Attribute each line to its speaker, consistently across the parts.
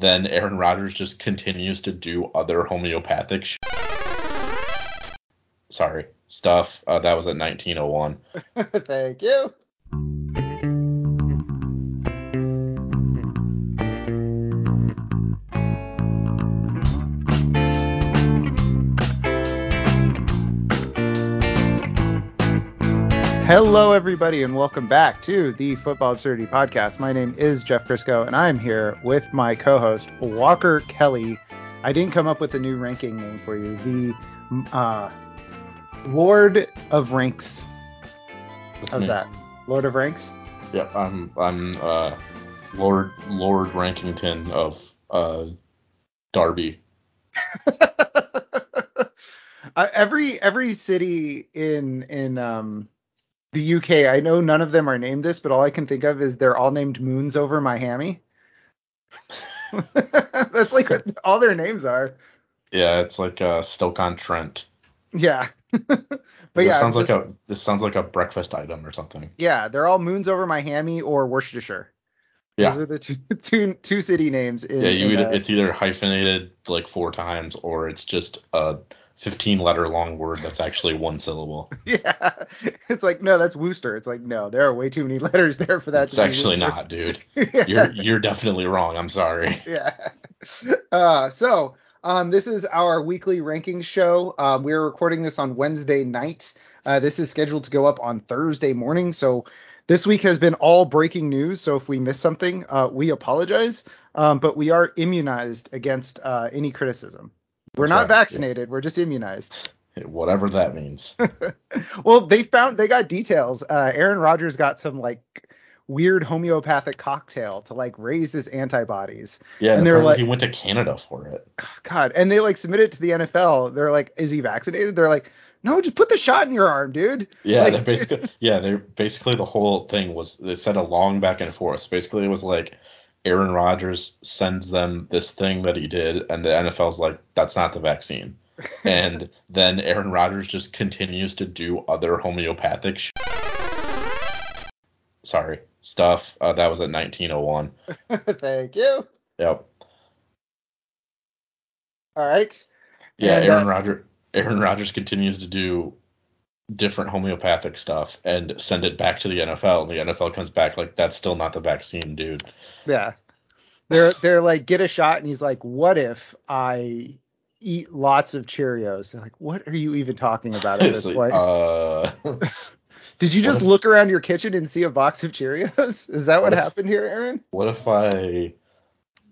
Speaker 1: then Aaron Rodgers just continues to do other homeopathic sh- sorry stuff. Uh, that was at 1901.
Speaker 2: Thank you. Hello, everybody, and welcome back to the Football Absurdity Podcast. My name is Jeff Crisco, and I'm here with my co-host Walker Kelly. I didn't come up with a new ranking name for you. The uh, Lord of Ranks.
Speaker 1: That's
Speaker 2: How's
Speaker 1: me.
Speaker 2: that? Lord of Ranks.
Speaker 1: Yep, I'm I'm uh, Lord Lord Rankington of uh, Derby.
Speaker 2: uh, every every city in in um the UK, I know none of them are named this, but all I can think of is they're all named moons over Miami. That's like what all their names are.
Speaker 1: Yeah, it's like uh, Stoke on Trent.
Speaker 2: Yeah. but
Speaker 1: this
Speaker 2: yeah,
Speaker 1: sounds
Speaker 2: just-
Speaker 1: like a this sounds like a breakfast item or something.
Speaker 2: yeah, they're all moons over Miami or Worcestershire.
Speaker 1: Yeah.
Speaker 2: Those are the two two two city names in,
Speaker 1: Yeah, you
Speaker 2: in,
Speaker 1: either,
Speaker 2: uh,
Speaker 1: it's either hyphenated like four times or it's just a 15 letter long word that's actually one syllable.
Speaker 2: yeah. It's like no, that's Wooster. It's like no, there are way too many letters there for that
Speaker 1: It's actually not, dude.
Speaker 2: Yeah.
Speaker 1: You're you're definitely wrong. I'm sorry.
Speaker 2: yeah. Uh, so um, this is our weekly rankings show. Um, we're recording this on Wednesday night. Uh, this is scheduled to go up on Thursday morning. So this week has been all breaking news. So if we miss something, uh, we apologize. Um, but we are immunized against uh, any criticism. We're
Speaker 1: That's
Speaker 2: not
Speaker 1: right.
Speaker 2: vaccinated. We're just immunized.
Speaker 1: Whatever that means.
Speaker 2: well, they found they got details. Uh, Aaron Rodgers got some like weird homeopathic cocktail to like raise his antibodies.
Speaker 1: Yeah,
Speaker 2: And they're like-
Speaker 1: he went to Canada for it.
Speaker 2: God, and they like submit it to the NFL. They're like, "Is he vaccinated?" They're like, "No, just put the shot in your arm, dude."
Speaker 1: Yeah,
Speaker 2: Like-
Speaker 1: they're basically yeah, they basically the whole thing was they said a long back and forth. Basically, it was like Aaron Rodgers sends them this thing that he did, and the NFL's like, that's not the vaccine. And then Aaron Rodgers just continues to do other homeopathic sh- sorry stuff. Uh, that was at 1901.
Speaker 2: Thank you.
Speaker 1: Yep.
Speaker 2: All right.
Speaker 1: Yeah,
Speaker 2: And,
Speaker 1: Aaron
Speaker 2: uh,
Speaker 1: Rodgers Aaron Rodgers continues to do different homeopathic stuff and send it back to the NFL, and the NFL comes back like that's still not the vaccine, dude.
Speaker 2: Yeah. They're they're like, get a shot, and he's like, "What if I eat lots of Cheerios?" They're like, "What are you even talking about at this
Speaker 1: like,
Speaker 2: point?"
Speaker 1: uh,
Speaker 2: Did you just
Speaker 1: if-
Speaker 2: look around your kitchen and see a box of Cheerios? Is that what
Speaker 1: What if-
Speaker 2: happened here, Aaron?
Speaker 1: what if I,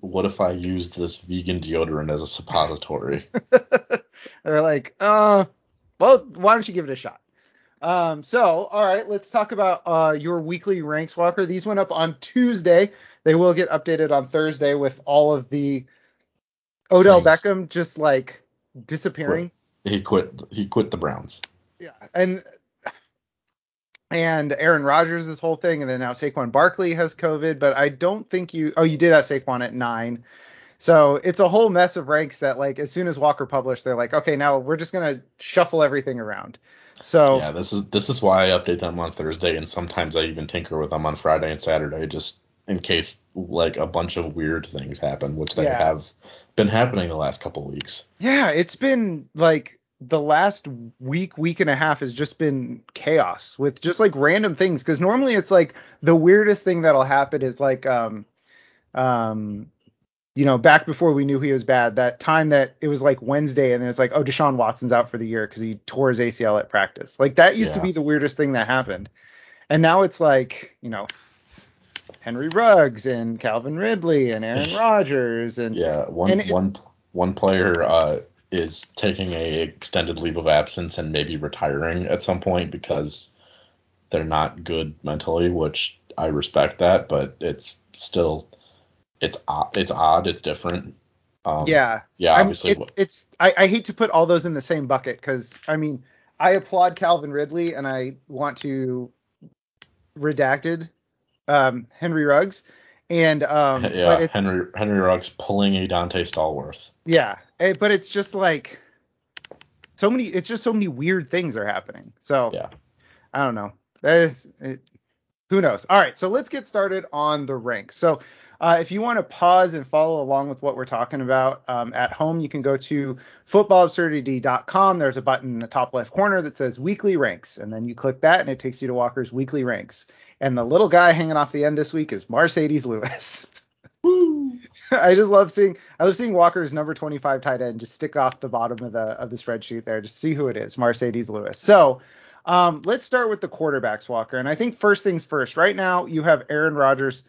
Speaker 1: what if I used this vegan deodorant as a suppository?
Speaker 2: They're like, uh, well, why don't you give it a shot? Um, so, all right, let's talk about uh, your weekly ranks, Walker. These went up on Tuesday. They will get updated on Thursday with all of the Odell
Speaker 1: Things.
Speaker 2: Beckham just like disappearing.
Speaker 1: he quit. He quit the Browns.
Speaker 2: Yeah, and and Aaron Rodgers, this whole thing, and then now Saquon Barkley has COVID, but I don't think you. Oh, you did have Saquon at nine. So it's a whole mess of ranks that, like, as soon as Walker published, they're like, okay, now we're just gonna shuffle everything around. So
Speaker 1: Yeah, this is this is why I update them on Thursday, and sometimes I even tinker with them on Friday and Saturday, just in case like a bunch of weird things happen, which they
Speaker 2: Yeah.
Speaker 1: have been happening the last couple weeks.
Speaker 2: Yeah, it's been like the last week, week and a half has just been chaos with just like random things. Because normally it's like the weirdest thing that'll happen is like um um you know back before we knew he was bad that time that it was like Wednesday and then it's like oh Deshaun Watson's out for the year because he tore his ACL at practice. Like that used to be the weirdest thing that happened, and now it's like you know. Henry Ruggs and Calvin Ridley and Aaron Rodgers and
Speaker 1: Yeah, one
Speaker 2: And
Speaker 1: one one player uh, is taking a extended leave of absence and maybe retiring at some point because they're not good mentally, which I respect that, but it's still it's odd. It's odd. It's different. Um,
Speaker 2: yeah,
Speaker 1: yeah. Obviously,
Speaker 2: it's it's I, I hate to put all those in the same bucket because I mean I applaud Calvin Ridley and I want to redacted um, Henry Ruggs and um,
Speaker 1: yeah. Henry Henry Ruggs pulling a Dante Stallworth.
Speaker 2: yeah, eh, but it's just like so many. It's just so many weird things are happening. So
Speaker 1: Yeah.
Speaker 2: I don't know. That is it, who knows. All right, so let's get started on the ranks. So uh, if you want to pause and follow along with what we're talking about um, at home, you can go to footballabsurdity.com. There's a button in the top left corner that says weekly ranks, and then you click that, and it takes you to Walker's weekly ranks. And the little guy hanging off the end this week is Mercedes Lewis. I just love seeing I love seeing Walker's number 25 tight end just stick off the bottom of the of the spreadsheet there to see who it is, Mercedes Lewis. So um, let's start with the quarterbacks, Walker. And I think first things first. Right now you have Aaron Rodgers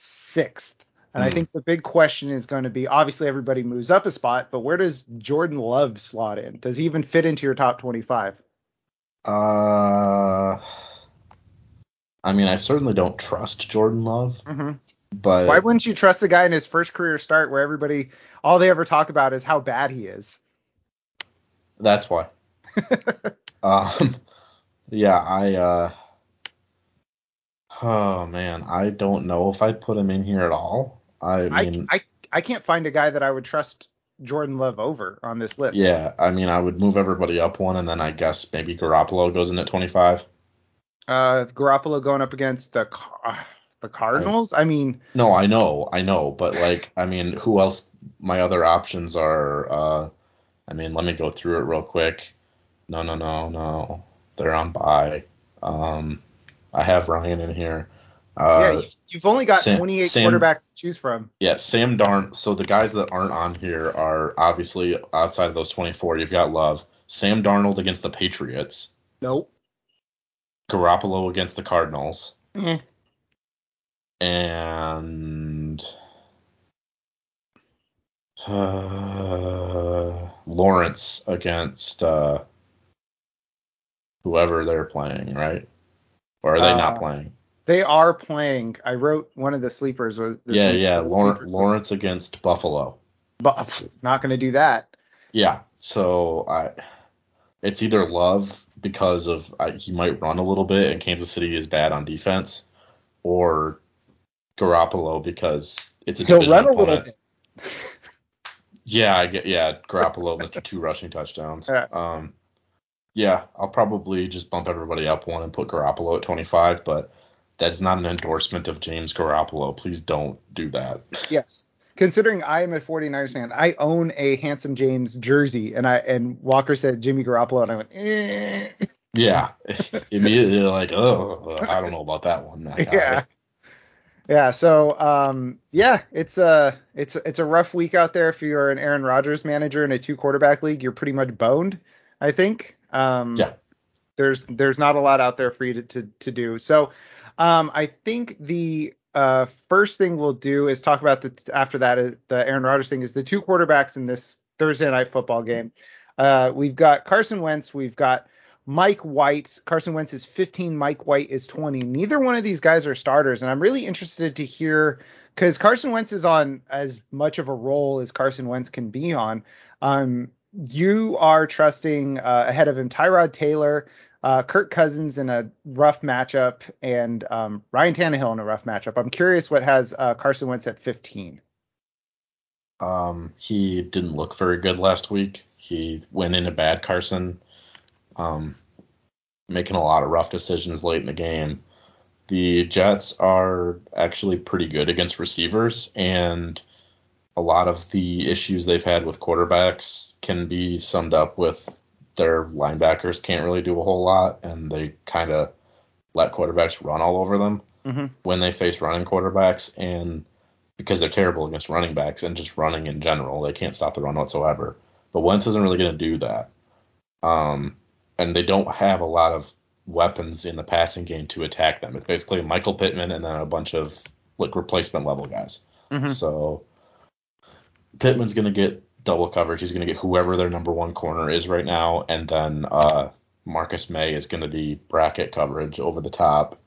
Speaker 2: sixth, and mm. I hmm. think the big question is going to be obviously everybody moves up a spot, but where does Jordan Love slot in? Does he even fit into your top 25?
Speaker 1: Uh. I mean, I certainly don't trust Jordan Love.
Speaker 2: Mm-hmm.
Speaker 1: But
Speaker 2: why wouldn't you trust the guy in his first career start where everybody all they ever talk about is how bad he is?
Speaker 1: That's why. um, yeah, I. uh Oh man, I don't know if I'd put him in here at all. I mean,
Speaker 2: I, I, I can't find a guy that I would trust Jordan Love over on this list.
Speaker 1: Yeah, I mean, I would move everybody up one, and then I guess maybe Garoppolo goes in at 25.
Speaker 2: Uh, Garoppolo going up against the uh, the Cardinals. I, I, mean,
Speaker 1: no, I know, I know, but like, I mean, who else? My other options are. uh I mean, let me go through it real quick. No, no, no, no. They're on bye. Um, I have Ryan in here.
Speaker 2: Uh, yeah, you've only got Sam, 28 Sam, quarterbacks to choose from.
Speaker 1: Yeah, Sam Darn. So the guys that aren't on here are obviously outside of those 24. You've got Love, Sam Darnold against the Patriots.
Speaker 2: Nope.
Speaker 1: Garoppolo against the Cardinals.
Speaker 2: Mm-hmm.
Speaker 1: And uh, Lawrence against uh, whoever they're playing, right? Or are they uh, not playing?
Speaker 2: They are playing. I wrote one of the sleepers was
Speaker 1: yeah, yeah. Lawrence, Lawrence against Buffalo.
Speaker 2: But not going to do that.
Speaker 1: Yeah. So I, it's either Love because of I, he might run a little bit and Kansas City is bad on defense, or Garoppolo because it's a
Speaker 2: he'll run a little bit.
Speaker 1: yeah, I get yeah Garoppolo, Mr. Two rushing touchdowns. Yeah. Um, yeah, I'll probably just bump everybody up one and put Garoppolo at 25, but that's not an endorsement of James Garoppolo. Please don't do that.
Speaker 2: Yes. Considering I am a 49ers fan, I own a handsome James jersey, and I and Walker said Jimmy Garoppolo, and I went, eh.
Speaker 1: Yeah, immediately like, oh, I don't know about that one.
Speaker 2: yeah, yeah. So, um, yeah, it's a it's it's a rough week out there. If you're an Aaron Rodgers manager in a two quarterback league, you're pretty much boned. I think. Um,
Speaker 1: yeah.
Speaker 2: There's there's not a lot out there for you to to, to do. So, um, I think the uh, first thing we'll do is talk about the after that is the Aaron Rodgers thing is the two quarterbacks in this Thursday night football game. Uh, we've got Carson Wentz, we've got Mike White. Carson Wentz is 15, Mike White is 20. Neither one of these guys are starters, and I'm really interested to hear because Carson Wentz is on as much of a roll as Carson Wentz can be on. Um, you are trusting uh, ahead of him Tyrod Taylor, uh, Kirk Cousins in a rough matchup, and um, Ryan Tannehill in a rough matchup. I'm curious what has uh, Carson Wentz at 15.
Speaker 1: Um, he didn't look very good last week. He went in a bad Carson, um, making a lot of rough decisions late in the game. The Jets are actually pretty good against receivers, and a lot of the issues they've had with quarterbacks can be summed up with their linebackers can't really do a whole lot, and they kind of let quarterbacks run all over them
Speaker 2: mm-hmm.
Speaker 1: when they face running quarterbacks, and because they're terrible against running backs and just running in general, they can't stop the run whatsoever. But Wentz isn't really going to do that, um, and they don't have a lot of weapons in the passing game to attack them. It's basically Michael Pittman and then a bunch of like replacement level guys.
Speaker 2: Mm-hmm.
Speaker 1: So Pittman's going to get double coverage. He's going to get whoever their number one corner is right now, and then uh, Marcus Maye is going to be bracket coverage over the top.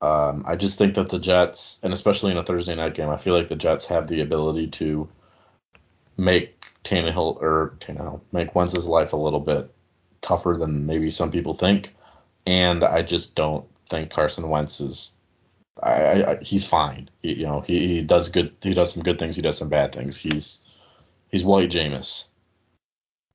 Speaker 1: Um, I just think that the Jets, and especially in a Thursday night game, I feel like the Jets have the ability to make Tannehill or Tannehill make Wentz's life a little bit tougher than maybe some people think, and I just don't think Carson Wentz is. I, I he's fine. He, you know, he, he does good. He does some good things. He does some bad things. He's He's White Jameis.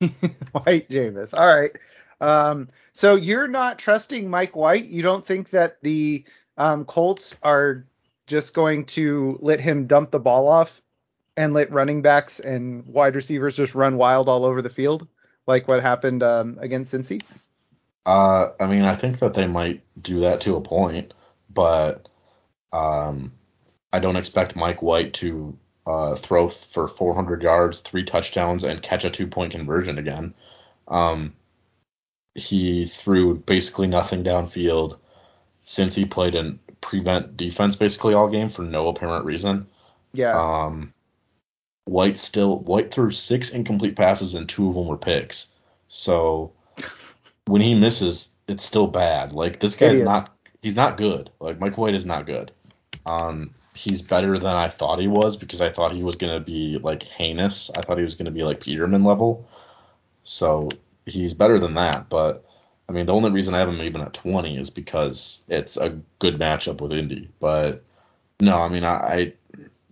Speaker 2: White Jameis. All right. Um, so you're not trusting Mike White. You don't think that the um, Colts are just going to let him dump the ball off and let running backs and wide receivers just run wild all over the field, like what happened um, against Cincy?
Speaker 1: Uh, I mean, I think that they might do that to a point, but um, I don't expect Mike White to uh, throw for 400 yards, three touchdowns, and catch a two-point conversion again. Um, he threw basically nothing downfield since he played in prevent defense basically all game for no apparent reason.
Speaker 2: Yeah.
Speaker 1: Um, White still White threw six incomplete passes and two of them were picks. So when he misses, it's still bad. Like this guy's not he's not good. Like Mike White is not good. Um, he's better than I thought he was because I thought he was gonna be like heinous. I thought he was gonna be like Peterman level. So he's better than that, but I mean the only reason I have him even at 20 is because it's a good matchup with Indy. But no, I mean I, I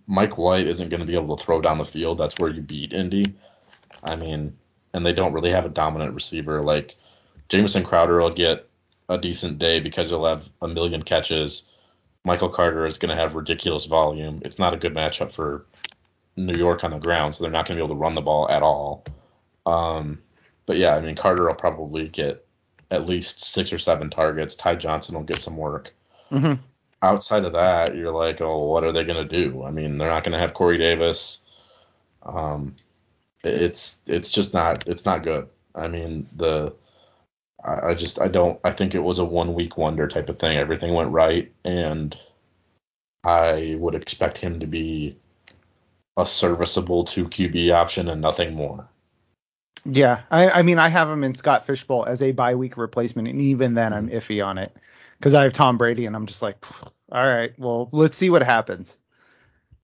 Speaker 1: Mike White isn't going to be able to throw down the field. That's where you beat Indy. I mean, and they don't really have a dominant receiver. Like Jamison Crowder will get a decent day because he'll have a million catches. Michael Carter is going to have ridiculous volume. It's not a good matchup for New York on the ground, so they're not going to be able to run the ball at all. Um, but yeah, I mean Carter will probably get at least six or seven targets. Ty Johnson will get some work.
Speaker 2: Mm-hmm
Speaker 1: outside of that, you're like, oh, what are they going to do? I mean, they're not going to have Corey Davis. Um, it's it's just not it's not good. I mean, the I, I just I don't I think it was a one week wonder type of thing. Everything went right, and I would expect him to be a serviceable two QB option and nothing more.
Speaker 2: Yeah, I, I mean, I have him in Scott Fish Bowl as a bye week replacement, and even then, I'm iffy on it because I have Tom Brady, and I'm just like, all right, well, let's see what happens.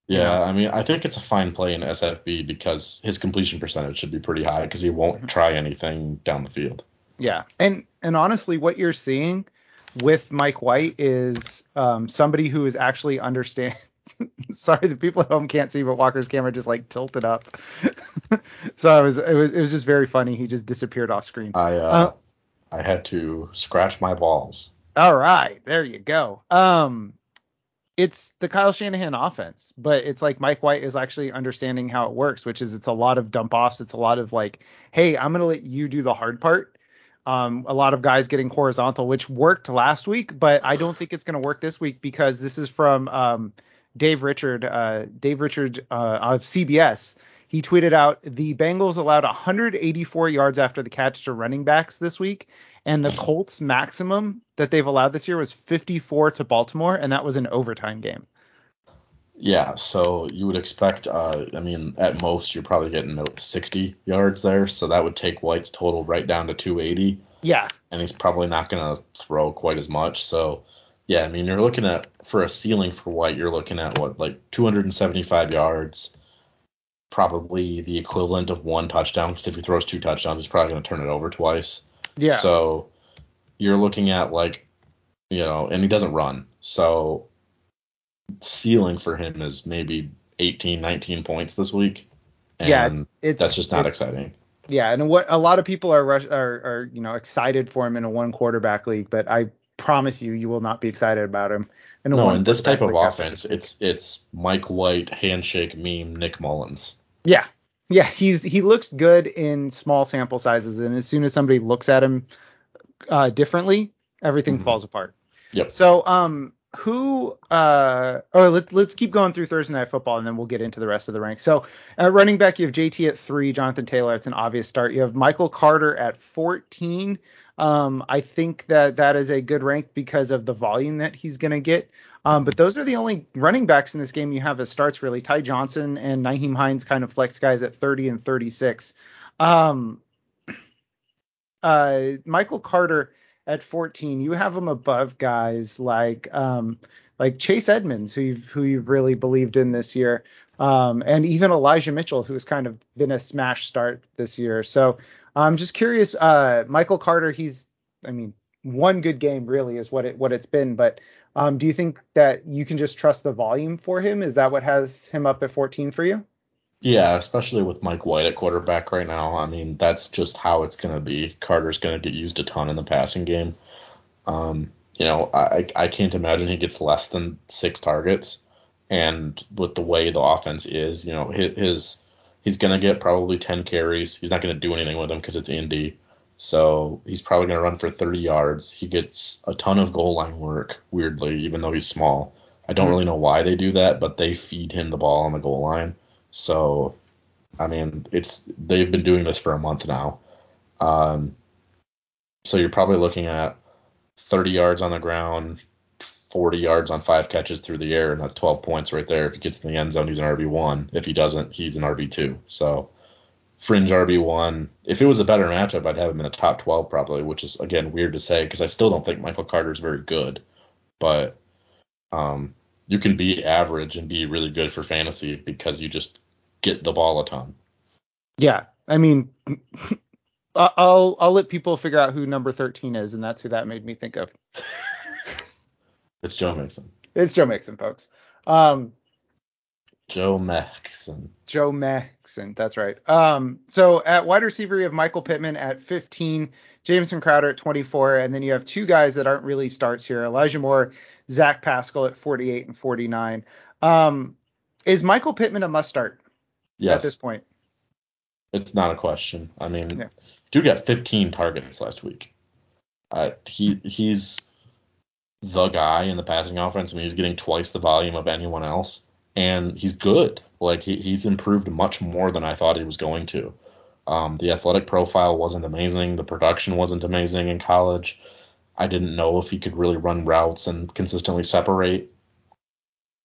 Speaker 1: Yeah, I mean, I think it's a fine play in SFB because his completion percentage should be pretty high because he won't mm-hmm. try anything down the field.
Speaker 2: Yeah, and and honestly, what you're seeing with Mike White is um, somebody who is actually understand. Sorry, the people at home can't see, but Walker's camera just like tilted up. so I was it was it was just very funny. He just disappeared off screen.
Speaker 1: I uh, uh, I had to scratch my balls.
Speaker 2: All right, there you go. Um, it's the Kyle Shanahan offense, but it's like Mike White is actually understanding how it works, which is it's a lot of dump offs. It's a lot of like, hey, I'm gonna let you do the hard part. Um, a lot of guys getting horizontal, which worked last week, but I don't think it's gonna work this week because this is from um, Dave Richard, uh, Dave Richard uh, of CBS. He tweeted out the Bengals allowed 184 yards after the catch to running backs this week, and the Colts maximum that they've allowed this year was 54 to Baltimore, and that was an overtime game.
Speaker 1: Yeah, so you would expect, uh, I mean, at most you're probably getting 60 yards there, so that would take White's total right down to 280.
Speaker 2: Yeah.
Speaker 1: And he's probably not going to throw quite as much. So, yeah, I mean, you're looking at, for a ceiling for White, you're looking at what, like 275 yards, probably the equivalent of one touchdown, because if he throws two touchdowns, he's probably going to turn it over twice.
Speaker 2: Yeah.
Speaker 1: So you're looking at like, you know, and he doesn't run. So ceiling for him is maybe 18, 19 points this week. And
Speaker 2: yeah, it's, it's
Speaker 1: that's just not exciting.
Speaker 2: Yeah, and what a lot of people are are are you know excited for him in a one quarterback league, but I promise you, you will not be excited about him
Speaker 1: in a no, in this type of offense, it's it's Mike White handshake meme Nick Mullens.
Speaker 2: Yeah, yeah, he's he looks good in small sample sizes, and as soon as somebody looks at him uh, differently, everything mm-hmm. falls apart.
Speaker 1: Yep.
Speaker 2: So, um, who? Uh, oh, let's let's keep going through Thursday night football, and then we'll get into the rest of the ranks. So, at running back, you have JT at three, Jonathan Taylor. It's an obvious start. You have Michael Carter at 14. Um, I think that that is a good rank because of the volume that he's going to get. Um, but those are the only running backs in this game you have as starts really. Ty Johnson and Nyheim Hines kind of flex guys at 30 and 36. Um, uh, Michael Carter at 14, you have him above guys like um, like Chase Edmonds, who you've who you've really believed in this year, um, and even Elijah Mitchell, who's kind of been a smash start this year. So I'm just curious, uh, Michael Carter, he's I mean one good game really is what it what it's been, but um, do you think that you can just trust the volume for him? Is that what has him up at 14 for you?
Speaker 1: Yeah, especially with Mike White at quarterback right now. I mean, that's just how it's going to be. Carter's going to get used a ton in the passing game. Um, you know, I I can't imagine he gets less than six targets. and with the way the offense is, you know, his, his he's gonna get probably 10 carries. He's not gonna do anything with them because it's Indy. So he's probably gonna run for 30 yards. He gets a ton of goal line work. Weirdly, even though he's small, I don't really know why they do that, but they feed him the ball on the goal line. So, I mean, it's they've been doing this for a month now. Um, so you're probably looking at 30 yards on the ground, 40 yards on five catches through the air, and that's 12 points right there. If he gets in the end zone, he's an RB1. If he doesn't, he's an RB2. So fringe RB1. If it was a better matchup, I'd have him in the top 12 probably, which is again weird to say because I still don't think Michael Carter is very good. But um, you can be average and be really good for fantasy because you just get the ball a ton.
Speaker 2: Yeah, I mean, I'll I'll let people figure out who number 13 is, and that's who that made me think of.
Speaker 1: it's Joe Mixon.
Speaker 2: It's Joe Mixon, folks. Um,
Speaker 1: Joe Mixon.
Speaker 2: Joe Mixon, that's right. Um, so at wide receiver, you have Michael Pittman at 15, Jamison Crowder at 24, and then you have two guys that aren't really starts here: Elijah Moore, Zach Pascal at 48 and 49. Um, is Michael Pittman a must start
Speaker 1: yes.
Speaker 2: at this point?
Speaker 1: It's not a question. I mean, yeah. dude got 15 targets last week. Uh, he he's the guy in the passing offense. I mean, he's getting twice the volume of anyone else, and he's good. Like he, he's improved much more than I thought he was going to. Um, the athletic profile wasn't amazing. The production wasn't amazing in college. I didn't know if he could really run routes and consistently separate,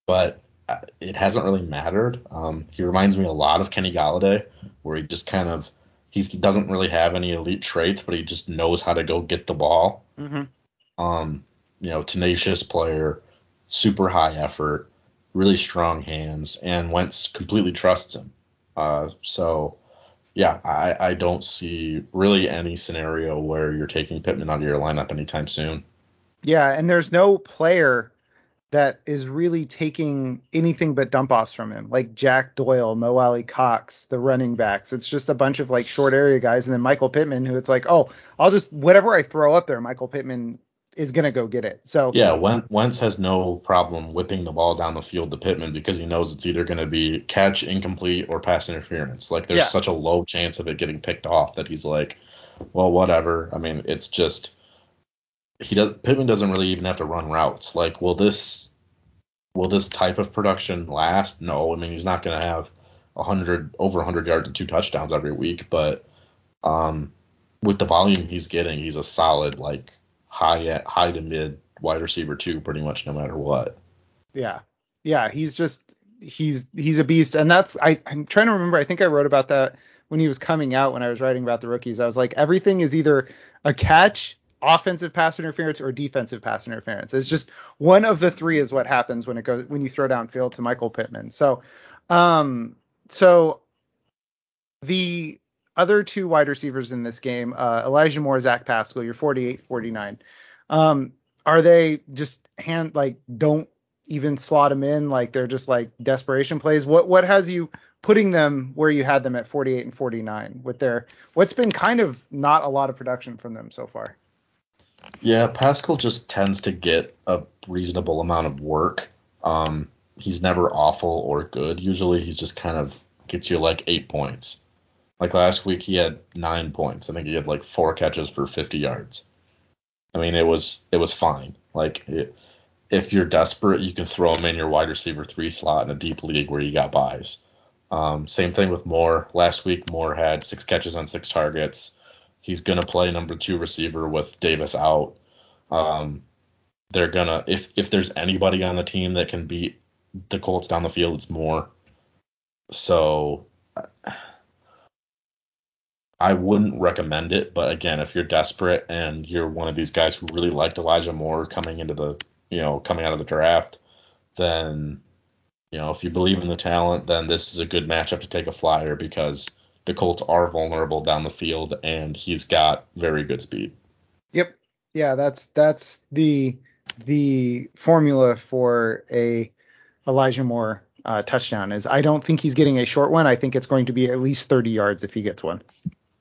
Speaker 1: but it hasn't really mattered. Um, he reminds me a lot of Kenny Golladay, where he just kind of he doesn't really have any elite traits, but he just knows how to go get the ball.
Speaker 2: Mm-hmm.
Speaker 1: Um, you know, tenacious player, super high effort, really strong hands, and Wentz completely trusts him. Uh, so yeah, I, I don't see really any scenario where you're taking Pittman out of your lineup anytime soon.
Speaker 2: Yeah, and there's no player that is really taking anything but dump offs from him, like Jack Doyle, Mo Alie-Cox, the running backs. It's just a bunch of like short area guys, and then Michael Pittman, who it's like, oh, I'll just whatever I throw up there, Michael Pittman is gonna go get it. So
Speaker 1: yeah, Wentz has no problem whipping the ball down the field to Pittman because he knows it's either gonna be catch, incomplete, or pass interference. Like there's yeah. such a low chance of it getting picked off that he's like, well, whatever. I mean, it's just he does Pittman doesn't really even have to run routes. Like, will this will this type of production last? No, I mean he's not gonna have a hundred over hundred yards and two touchdowns every week, but um, with the volume he's getting, he's a solid like high at high to mid wide receiver too, pretty much no matter what.
Speaker 2: Yeah, yeah, he's just he's he's a beast, and that's I I'm trying to remember. I think I wrote about that when he was coming out when I was writing about the rookies. I was like, everything is either a catch, offensive pass interference, or defensive pass interference. It's just one of the three is what happens when it goes when you throw downfield to Michael Pittman. So, um, so the other two wide receivers in this game, uh, Elijah Moore, Zach Pascal, you're 48, 49. Um, are they just hand like don't even slot them in like they're just like desperation plays? What what has you putting them where you had them at 48 and 49 with their what's been kind of not a lot of production from them so far?
Speaker 1: Yeah, Pascal just tends to get a reasonable amount of work. Um, he's never awful or good. Usually he's just kind of gets you like eight points. Like last week, he had nine points. I think he had like four catches for 50 yards. I mean, it was it was fine. Like it, if you're desperate, you can throw him in your wide receiver three slot in a deep league where you got buys. Um, same thing with Moore. Last week, Moore had six catches on six targets. He's gonna play number two receiver with Davis out. Um, they're gonna if if there's anybody on the team that can beat the Colts down the field, it's Moore. So I wouldn't recommend it, but again, if you're desperate and you're one of these guys who really liked Elijah Moore coming into the, you know, coming out of the draft, then, you know, if you believe in the talent, then this is a good matchup to take a flyer because the Colts are vulnerable down the field and he's got very good speed.
Speaker 2: Yep. Yeah, that's that's the the formula for a Elijah Moore uh, touchdown is I don't think he's getting a short one. I think it's going to be at least 30 yards if he gets one.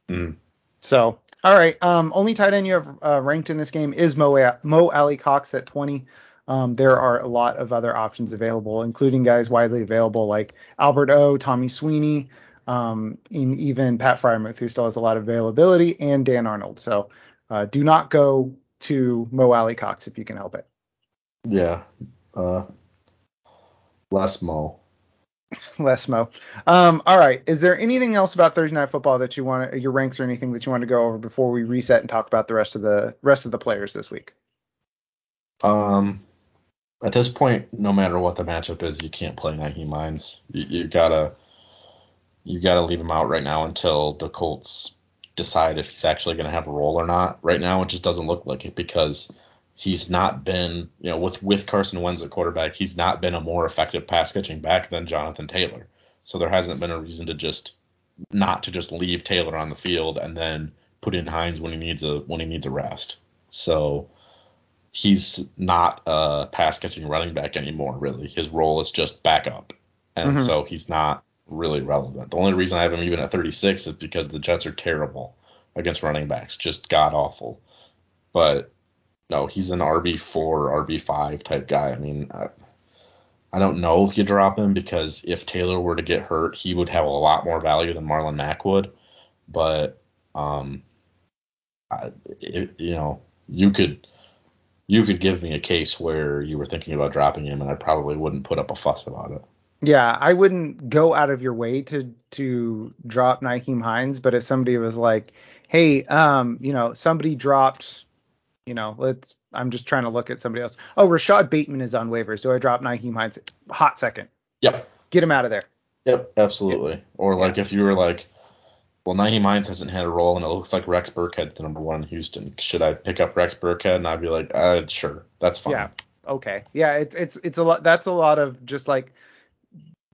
Speaker 1: Mm.
Speaker 2: So, all right. Um, only tight end you have uh, ranked in this game is Mo Mo Alie-Cox at 20. um, there are a lot of other options available, including guys widely available like Albert O, Tommy Sweeney, um, and even Pat Freiermuth, who still has a lot of availability, and Dan Arnold. So uh, do not go to Mo Alie-Cox if you can help it.
Speaker 1: Yeah. Uh, less Mo.
Speaker 2: less Mo. Um, all right. Is there anything else about Thursday Night Football that you want to, your ranks or anything that you want to go over before we reset and talk about the rest of the rest of the players this week?
Speaker 1: Um, at this point, no matter what the matchup is, you can't play Nyheim Hines. You, you gotta you gotta leave him out right now until the Colts decide if he's actually going to have a role or not. Right now, it just doesn't look like it because he's not been, you know, with with Carson Wentz at quarterback, he's not been a more effective pass catching back than Jonathan Taylor. So there hasn't been a reason to just not to just leave Taylor on the field and then put in Hines when he needs a when he needs a rest. So he's not a pass catching running back anymore, really. His role is just backup. And mm-hmm. so he's not really relevant. The only reason I have him even at 36 is because the Jets are terrible against running backs, just god awful. But no, he's an RB4, RB5 type guy. I mean, I, I don't know if you drop him because if Taylor were to get hurt, he would have a lot more value than Marlon Mack would. But, um, I, it, you know, you could you could give me a case where you were thinking about dropping him, and I probably wouldn't put up a fuss about it.
Speaker 2: Yeah, I wouldn't go out of your way to to drop Nyheim Hines, but if somebody was like, "Hey, um, you know, somebody dropped, you know, let's," I'm just trying to look at somebody else. Oh, Rashod Bateman is on waivers. Do I drop Nyheim Hines? Hot second.
Speaker 1: Yep.
Speaker 2: Get him out of there.
Speaker 1: Yep, absolutely. Yep. Or like yeah. if you were like, well, Nyheim Hines hasn't had a role, and it looks like Rex Burkhead's the number one in Houston. Should I pick up Rex Burkhead? And I'd be like, uh, sure, that's fine.
Speaker 2: Yeah. Okay. Yeah. It's it's it's a lot. That's a lot of just like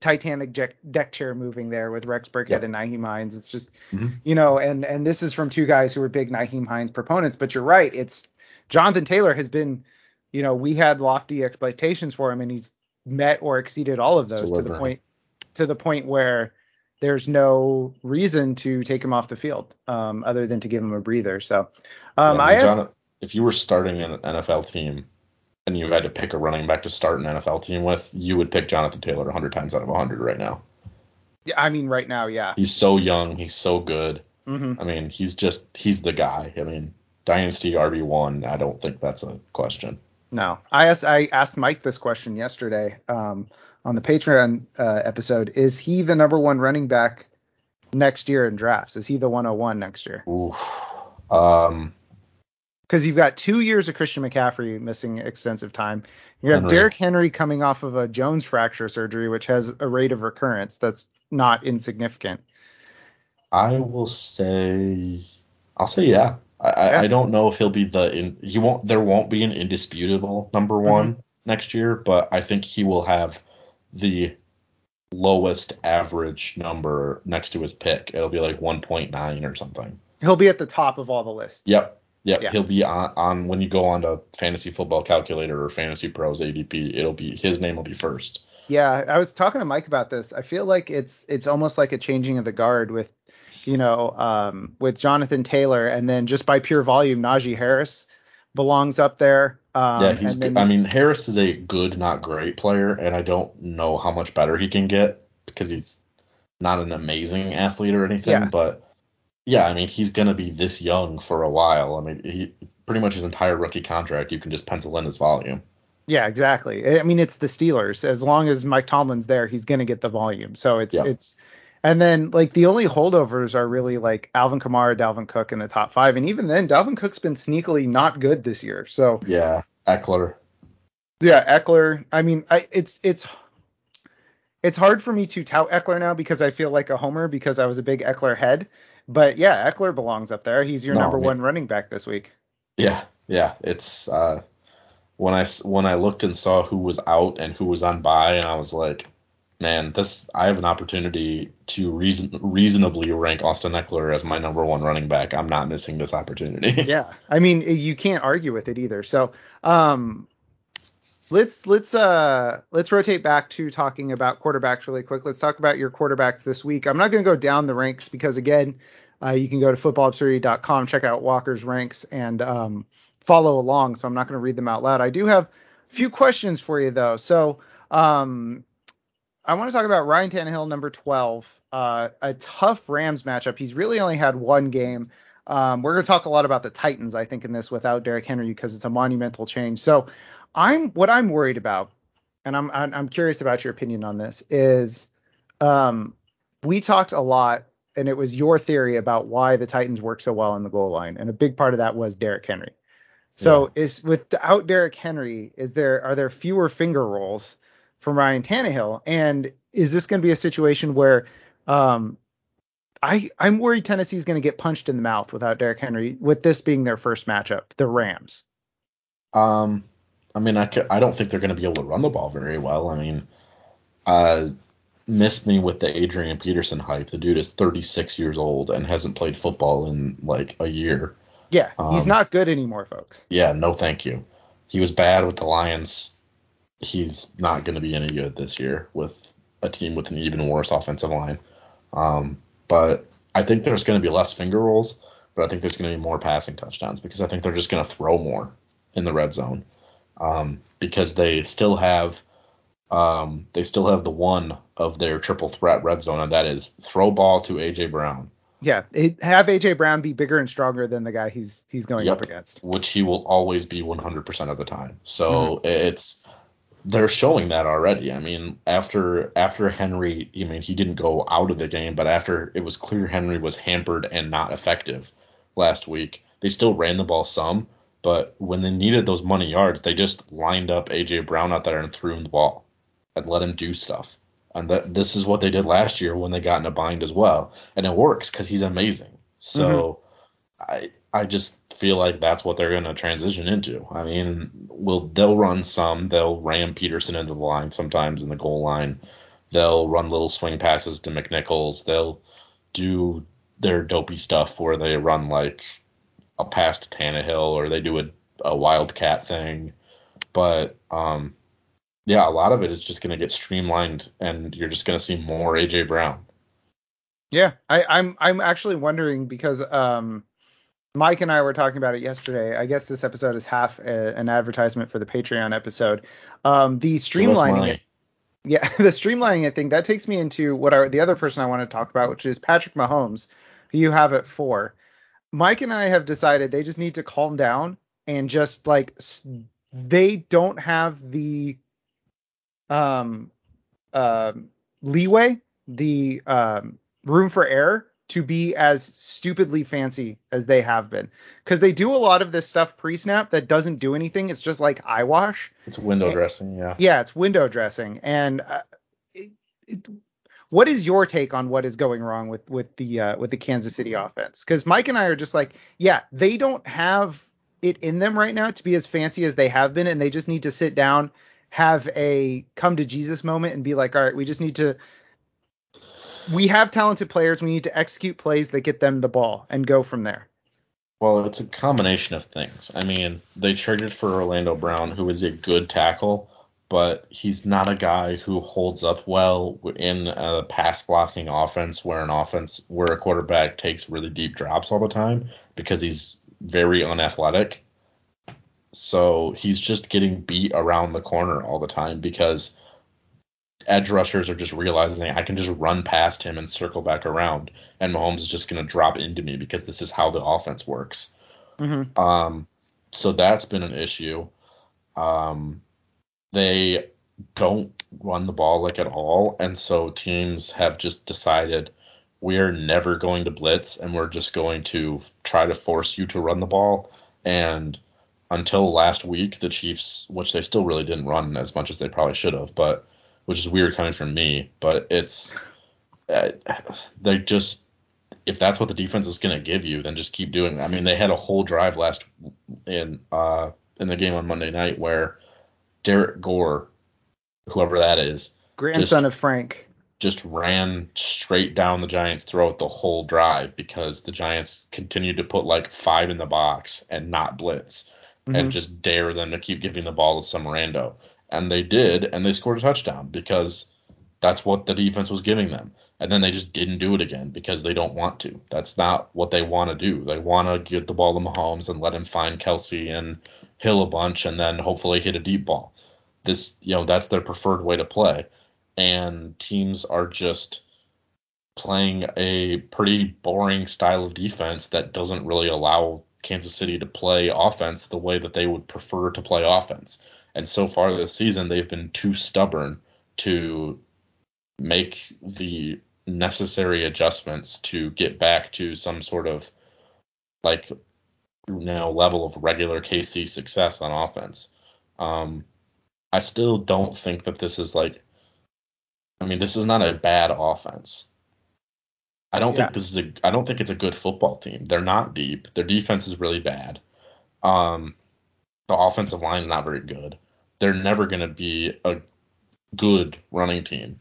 Speaker 2: Titanic deck, deck chair moving there with Rex Burkhead and Nyheim Hines. It's just mm-hmm. you know, and and this is from two guys who are big Nyheim Hines proponents. But you're right. It's Jonathan Taylor has been, you know, we had lofty expectations for him, and he's met or exceeded all of those to the point to the point where there's no reason to take him off the field um, other than to give him a breather. So um, yeah, I, asked, John,
Speaker 1: if you were starting an NFL team and you had to pick a running back to start an NFL team with, you would pick Jonathan Taylor 100 times out of 100 right now.
Speaker 2: Yeah, I mean right now, yeah.
Speaker 1: He's so young, he's so good.
Speaker 2: Mm-hmm.
Speaker 1: I mean, he's just he's the guy. I mean, dynasty RB one. I don't think that's a question.
Speaker 2: No, I asked I asked Mike this question yesterday. Um, on the Patreon uh, episode, is he the number one running back next year in drafts? Is he the 101 next year?
Speaker 1: Oof. Um,
Speaker 2: because you've got two years of Christian McCaffrey missing extensive time. You have Henry. Derrick Henry coming off of a Jones fracture surgery, which has a rate of recurrence that's not insignificant.
Speaker 1: I will say, I'll say yeah. I, yeah. I don't know if he'll be the in, he won't there won't be an indisputable number one mm-hmm. next year, but I think he will have the lowest average number next to his pick. It'll be like 1.9 or something.
Speaker 2: He'll be at the top of all the lists.
Speaker 1: Yep. Yep. Yeah. He'll be on, on when you go on to Fantasy Football Calculator or Fantasy Pros ADP. It'll be his name will be first.
Speaker 2: Yeah, I was talking to Mike about this. I feel like it's it's almost like a changing of the guard with, you know, um, with Jonathan Taylor, and then just by pure volume, Najee Harris belongs up there. Um,
Speaker 1: yeah, he's. Then, I mean, Harris is a good, not great player, and I don't know how much better he can get because he's not an amazing athlete or anything. Yeah. But yeah, I mean, he's gonna be this young for a while. I mean, he pretty much his entire rookie contract, you can just pencil in his volume.
Speaker 2: Yeah, exactly. I mean, it's the Steelers. As long as Mike Tomlin's there, he's gonna get the volume. So it's yeah. it's and then like the only holdovers are really like Alvin Kamara, Dalvin Cook in the top five, and even then Dalvin Cook's been sneakily not good this year. So
Speaker 1: yeah, Ekeler.
Speaker 2: Yeah, Ekeler. I mean, I, it's it's it's hard for me to tout Ekeler now because I feel like a homer because I was a big Ekeler head. But yeah, Ekeler belongs up there. He's your no, number one running back this week.
Speaker 1: Yeah, yeah. It's uh, when I when I looked and saw who was out and who was on bye, and I was like, man, this I have an opportunity to reason reasonably rank Austin Ekeler as my number one running back. I'm not missing this opportunity.
Speaker 2: yeah, I mean you can't argue with it either. So um, let's let's uh let's rotate back to talking about quarterbacks really quick. Let's talk about your quarterbacks this week. I'm not going to go down the ranks because again, uh, you can go to footballabsurdity.com, check out Walker's ranks, and um, follow along. So I'm not going to read them out loud. I do have a few questions for you though. So, um, I want to talk about Ryan Tannehill, number 12. Uh, a tough Rams matchup. He's really only had one game. Um, we're going to talk a lot about the Titans, I think, in this without Derrick Henry because it's a monumental change. So, I'm what I'm worried about, and I'm I'm curious about your opinion on this. Is um, we talked a lot, and it was your theory about why the Titans work so well in the goal line, and a big part of that was Derrick Henry. So, yeah. is without Derrick Henry, is there are there fewer finger rolls from Ryan Tannehill, and is this going to be a situation where um, I I'm worried Tennessee's going to get punched in the mouth without Derrick Henry, with this being their first matchup, the Rams.
Speaker 1: Um, I mean, I, I don't think they're going to be able to run the ball very well. I mean, uh, missed me with the Adrian Peterson hype. The dude is 36 years old and hasn't played football in like a year.
Speaker 2: Yeah, he's um, not good anymore, folks.
Speaker 1: Yeah, no, thank you. He was bad with the Lions. He's not going to be any good this year with a team with an even worse offensive line. Um, but I think there's going to be less finger rolls, but I think there's going to be more passing touchdowns because I think they're just going to throw more in the red zone um, because they still have um, they still have the one of their triple threat red zone, and that is throw ball to AJ Brown.
Speaker 2: Yeah, it, have AJ Brown be bigger and stronger than the guy he's he's going yep, up against,
Speaker 1: which he will always be 100% of the time. So mm-hmm. it's they're showing that already. I mean, after after Henry, I mean, he didn't go out of the game, but after it was clear Henry was hampered and not effective last week, they still ran the ball some, but when they needed those money yards, they just lined up AJ Brown out there and threw him the ball and let him do stuff. And that this is what they did last year when they got in a bind as well, and it works because he's amazing. So mm-hmm. I I just feel like that's what they're going to transition into. I mean, will they'll run some, they'll ram Peterson into the line sometimes in the goal line. They'll run little swing passes to McNichols. They'll do their dopey stuff where they run like a pass to Tannehill or they do a, a wildcat thing. But um, yeah, a lot of it is just going to get streamlined, and you're just going to see more AJ Brown.
Speaker 2: Yeah, I, I'm I'm actually wondering because um, Mike and I were talking about it yesterday. I guess this episode is half a, an advertisement for the Patreon episode. Um, the streamlining. Yeah, the streamlining thing that takes me into what our the other person I want to talk about, which is Patrick Mahomes, who you have at four. Mike and I have decided they just need to calm down and just like they don't have the um uh, leeway, the um, room for error to be as stupidly fancy as they have been. Because they do a lot of this stuff pre-snap that doesn't do anything. It's just like eyewash
Speaker 1: it's window and, dressing yeah.
Speaker 2: Yeah it's window dressing. And uh, it, it, what is your take on what is going wrong with with the uh, with the Kansas City offense? Because Mike and I are just like, yeah, they don't have it in them right now to be as fancy as they have been, and they just need to sit down, have a come to Jesus moment, and be like, all right, we just need to. We have talented players. We need to execute plays that get them the ball and go from there.
Speaker 1: Well, it's a combination of things. I mean, they traded for Orlando Brown, who is a good tackle, but he's not a guy who holds up well in a pass blocking offense where an offense where a quarterback takes really deep drops all the time because he's very unathletic. So he's just getting beat around the corner all the time because edge rushers are just realizing I can just run past him and circle back around, and Mahomes is just going to drop into me because this is how the offense works. Mm-hmm. Um, so that's been an issue. Um, they don't run the ball like at all, and so teams have just decided we're never going to blitz and we're just going to try to force you to run the ball. And until last week, the Chiefs, which they still really didn't run as much as they probably should have, but which is weird coming from me, but it's uh, they just if that's what the defense is going to give you, then just keep doing. I mean, they had a whole drive last in uh in the game on Monday night where Derrick Gore, whoever that is,
Speaker 2: grandson just, of Frank,
Speaker 1: just ran straight down the Giants' throat the whole drive because the Giants continued to put like five in the box and not blitz mm-hmm. and just dare them to keep giving the ball to some rando. And they did, and they scored a touchdown because that's what the defense was giving them. And then they just didn't do it again because they don't want to. That's not what they want to do. They want to get the ball to Mahomes and let him find Kelce and Hill a bunch and then hopefully hit a deep ball. This, you know, that's their preferred way to play. And teams are just playing a pretty boring style of defense that doesn't really allow Kansas City to play offense the way that they would prefer to play offense. And so far this season, they've been too stubborn to make the necessary adjustments to get back to some sort of like you know level of regular KC success on offense. Um, I still don't think that this is like. I mean, this is not a bad offense. I don't yeah. think this is a. I don't think it's a good football team. They're not deep. Their defense is really bad. Um, the offensive line is not very good. They're never going to be a good running team.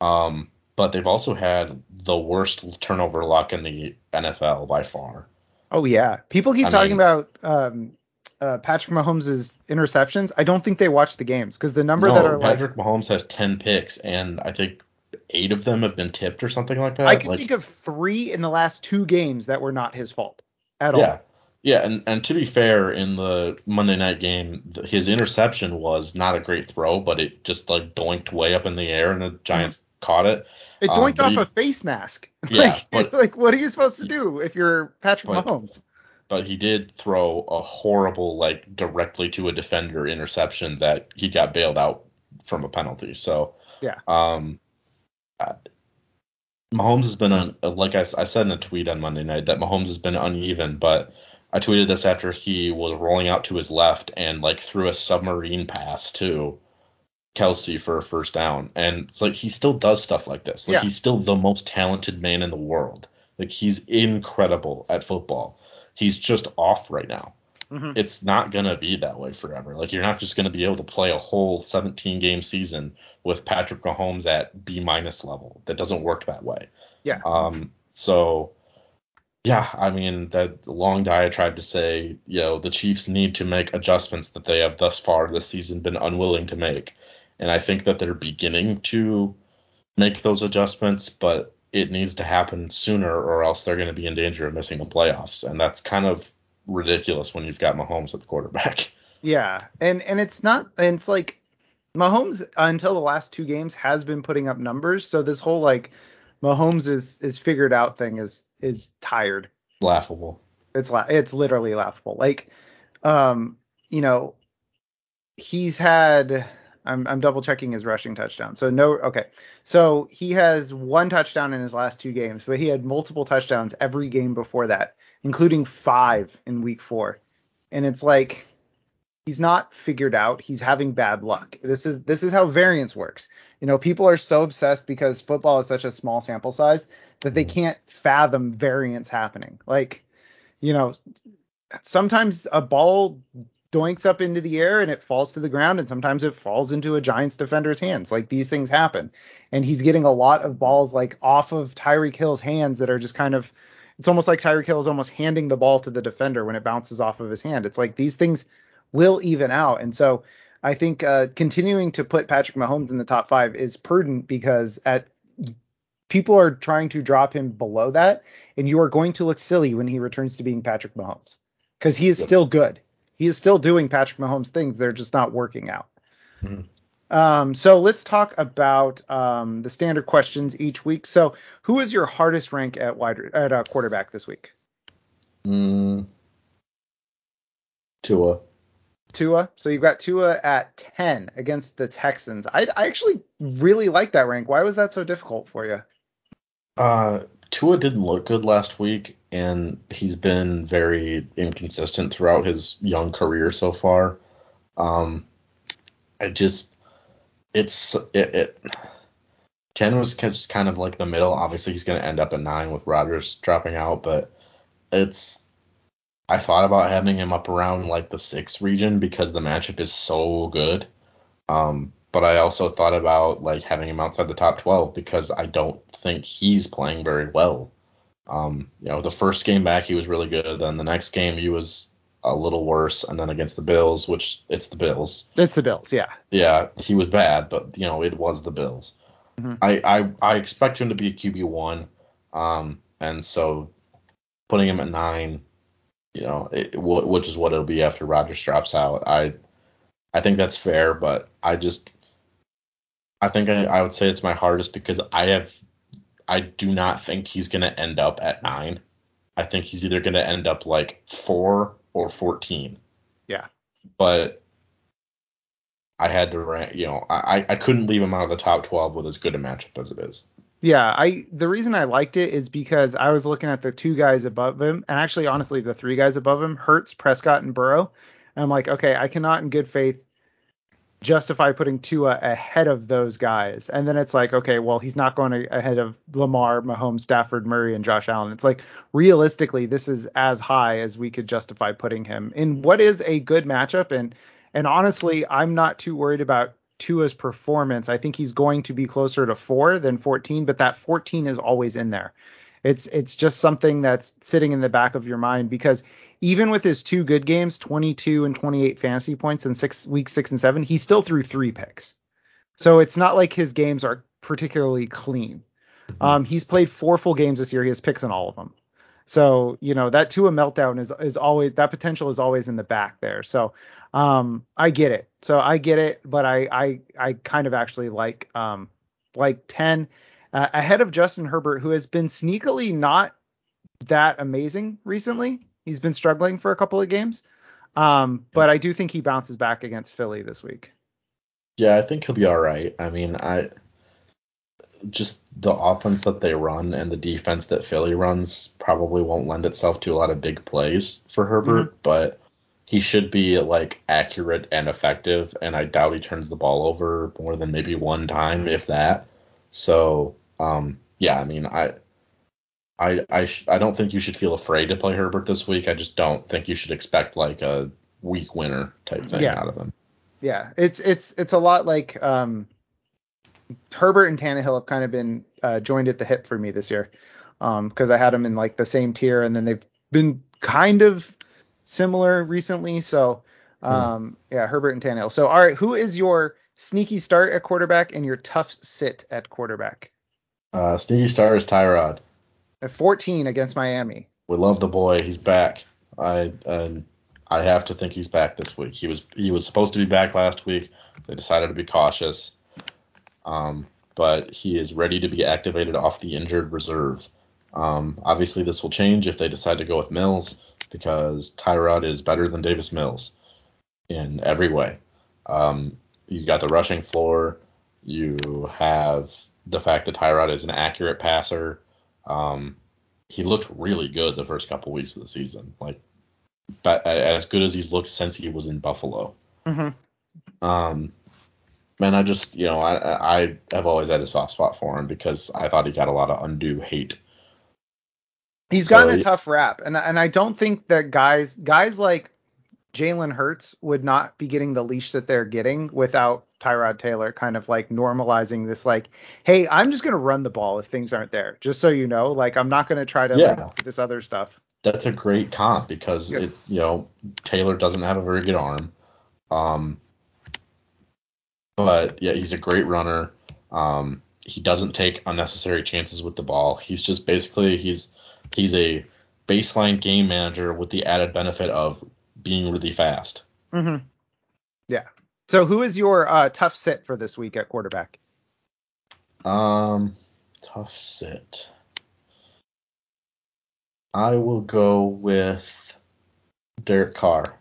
Speaker 1: Um, but they've also had the worst turnover luck in the NFL by far.
Speaker 2: Oh yeah, people keep I talking mean, about um, uh, Patrick Mahomes' interceptions. I don't think they watch the games because the number
Speaker 1: no,
Speaker 2: that are
Speaker 1: Patrick
Speaker 2: like,
Speaker 1: Mahomes has ten picks, and I think eight of them have been tipped or something like that.
Speaker 2: I can
Speaker 1: like,
Speaker 2: think of three in the last two games that were not his fault at
Speaker 1: yeah.
Speaker 2: all.
Speaker 1: Yeah, and, and to be fair, in the Monday night game, his interception was not a great throw, but it just like doinked way up in the air, and the Giants mm-hmm. caught it.
Speaker 2: It um, doinked um, off he, a face mask.
Speaker 1: Yeah,
Speaker 2: like,
Speaker 1: but,
Speaker 2: like what are you supposed to do if you're Patrick but, Mahomes?
Speaker 1: But he did throw a horrible, like directly to a defender interception that he got bailed out from a penalty. So
Speaker 2: yeah,
Speaker 1: um, Mahomes has been on, like I, I said in a tweet on Monday night that Mahomes has been uneven, but I tweeted this after he was rolling out to his left and like threw a submarine pass to Kelce for a first down. And it's like he still does stuff like this. Like yeah. he's still the most talented man in the world. Like he's incredible at football. He's just off right now. Mm-hmm. It's not gonna be that way forever. Like you're not just gonna be able to play a whole 17 game season with Patrick Mahomes at B minus level. That doesn't work that way.
Speaker 2: Yeah.
Speaker 1: Um. So yeah, I mean that long diatribe to say, you know, the Chiefs need to make adjustments that they have thus far this season been unwilling to make. And I think that they're beginning to make those adjustments, but it needs to happen sooner or else they're going to be in danger of missing the playoffs. And that's kind of ridiculous when you've got Mahomes at the quarterback.
Speaker 2: Yeah. And and it's not and it's like Mahomes until the last two games has been putting up numbers, so this whole like Mahomes is is figured out thing is is tired.
Speaker 1: Laughable.
Speaker 2: It's la- it's literally laughable. Like, um, you know, he's had. I'm I'm double checking his rushing touchdown. So no, okay. So he has one touchdown in his last two games, but he had multiple touchdowns every game before that, including five in week four. And it's like he's not figured out. He's having bad luck. This is this is how variance works. You know, people are so obsessed because football is such a small sample size that they can't fathom variance happening. Like, you know, sometimes a ball doinks up into the air and it falls to the ground and sometimes it falls into a Giants defender's hands. Like these things happen. And he's getting a lot of balls like off of Tyreek Hill's hands that are just kind of it's almost like Tyreek Hill is almost handing the ball to the defender when it bounces off of his hand. It's like these things will even out. And so I think uh, continuing to put Patrick Mahomes in the top five is prudent because at people are trying to drop him below that, and you are going to look silly when he returns to being Patrick Mahomes because he is still good. He is still doing Patrick Mahomes things. They're just not working out. Mm-hmm. Um, so let's talk about um, the standard questions each week. So, who is your hardest rank at wide at uh, quarterback this week?
Speaker 1: Mm, Tua.
Speaker 2: Tua. So you've got Tua at 10 against the Texans. I, I actually really like that rank. Why was that so difficult for you?
Speaker 1: Uh, Tua didn't look good last week, and he's been very inconsistent throughout his young career so far. Um, I just, it's it, it 10 was just kind of like the middle. Obviously, he's going to end up at nine with Rodgers dropping out, but it's I thought about having him up around like the six region because the matchup is so good. Um, but I also thought about like having him outside the top 12 because I don't think he's playing very well. Um, you know, the first game back he was really good. Then the next game he was a little worse, and then against the Bills, which it's the Bills.
Speaker 2: It's the Bills, yeah.
Speaker 1: Yeah, he was bad, but you know it was the Bills. Mm-hmm. I, I I expect him to be a QB one, um, and so putting him at nine you know, it, which is what it'll be after Rodgers drops out. I I think that's fair, but I just I think I, I would say it's my hardest because I have I do not think he's gonna end up at nine. I think he's either gonna end up like four or fourteen.
Speaker 2: Yeah.
Speaker 1: But I had to rank, you know, I, I couldn't leave him out of the top 12 with as good a matchup as it is.
Speaker 2: Yeah, I the reason I liked it is because I was looking at the two guys above him, and actually, honestly, the three guys above him, Hurts, Prescott, and Burrow. And I'm like, okay, I cannot in good faith justify putting Tua ahead of those guys. And then it's like, okay, well, he's not going ahead of Lamar, Mahomes, Stafford, Murray, and Josh Allen. It's like realistically, this is as high as we could justify putting him in what is a good matchup. And and honestly, I'm not too worried about Tua's performance. I think he's going to be closer to four than 14, but that 14 is always in there. It's it's just something that's sitting in the back of your mind because even with his two good games, 22 and 28 fantasy points in six week six and seven, he still threw three picks. So it's not like his games are particularly clean. Um, he's played four full games this year. He has picks in all of them. So you know that Tua meltdown is is always that potential is always in the back there. So um, I get it. So I get it, but I I I kind of actually like um like 10 uh, ahead of Justin Herbert, who has been sneakily not that amazing recently. He's been struggling for a couple of games, um, but I do think he bounces back against Philly this week.
Speaker 1: Yeah, I think he'll be all right. I mean, I just the offense that they run and the defense that Philly runs probably won't lend itself to a lot of big plays for Herbert, mm-hmm. but he should be like accurate and effective, and I doubt he turns the ball over more than maybe one time, if that. So, um, yeah, I mean, I, I, I, sh- I don't think you should feel afraid to play Herbert this week. I just don't think you should expect like a week winner type thing yeah. out of him.
Speaker 2: Yeah, it's it's it's a lot like um, Herbert and Tannehill have kind of been uh, joined at the hip for me this year because um, I had them in like the same tier, and then they've been kind of similar recently. So hmm. um, yeah, Herbert and Tannehill. So all right, who is your sneaky start at quarterback and your tough sit at quarterback?
Speaker 1: Uh, sneaky start is Tyrod.
Speaker 2: At 14 against Miami.
Speaker 1: We love the boy. He's back. I and I have to think he's back this week. He was he was supposed to be back last week. They decided to be cautious. Um, but he is ready to be activated off the injured reserve. Um, obviously, this will change if they decide to go with Mills because Tyrod is better than Davis Mills in every way. Um, you got the rushing floor. You have the fact that Tyrod is an accurate passer. Um, he looked really good the first couple weeks of the season, like but as good as he's looked since he was in Buffalo.
Speaker 2: Mm-hmm.
Speaker 1: Um, man, I just you know I I have always had a soft spot for him because I thought he got a lot of undue hate
Speaker 2: He's gotten so, a tough rap, and and I don't think that guys guys like Jalen Hurts would not be getting the leash that they're getting without Tyrod Taylor kind of like normalizing this like, hey, I'm just gonna run the ball if things aren't there, just so you know. Like I'm not gonna try to yeah. like this other stuff.
Speaker 1: That's a great comp because yeah. it you know Taylor doesn't have a very good arm, um, but yeah, he's a great runner. Um, he doesn't take unnecessary chances with the ball. He's just basically he's he's a baseline game manager with the added benefit of being really fast.
Speaker 2: Mm-hmm. Yeah. So who is your uh, tough sit for this week at quarterback?
Speaker 1: Um, tough sit. I will go with Derek Carr.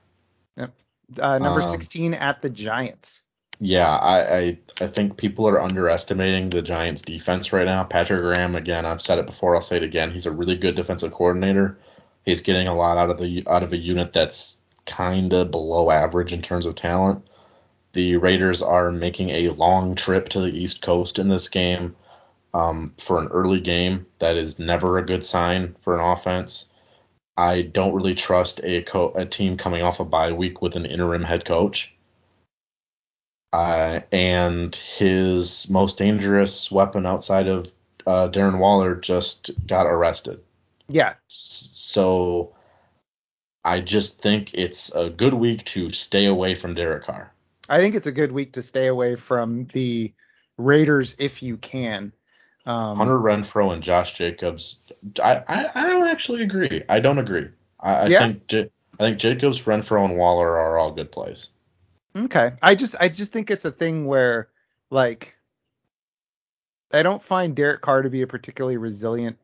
Speaker 2: Yep. Uh, number um, 16 at the Giants.
Speaker 1: Yeah, I, I I think people are underestimating the Giants defense right now. Patrick Graham, again, I've said it before, I'll say it again. He's a really good defensive coordinator. He's getting a lot out of the out of a unit that's kind of below average in terms of talent. The Raiders are making a long trip to the East Coast in this game um, for an early game. That is never a good sign for an offense. I don't really trust a co- a team coming off a bye week with an interim head coach. Uh, and his most dangerous weapon outside of uh, Darren Waller just got arrested.
Speaker 2: Yeah.
Speaker 1: So I just think it's a good week to stay away from Derek Carr.
Speaker 2: I think it's a good week to stay away from the Raiders if you can.
Speaker 1: Um, Hunter Renfrow and Josh Jacobs. I, I, I don't actually agree. I don't agree. I, I yeah. think I think Jacobs, Renfrow, and Waller are all good plays.
Speaker 2: Okay. I just I just think it's a thing where like I don't find Derek Carr to be a particularly resilient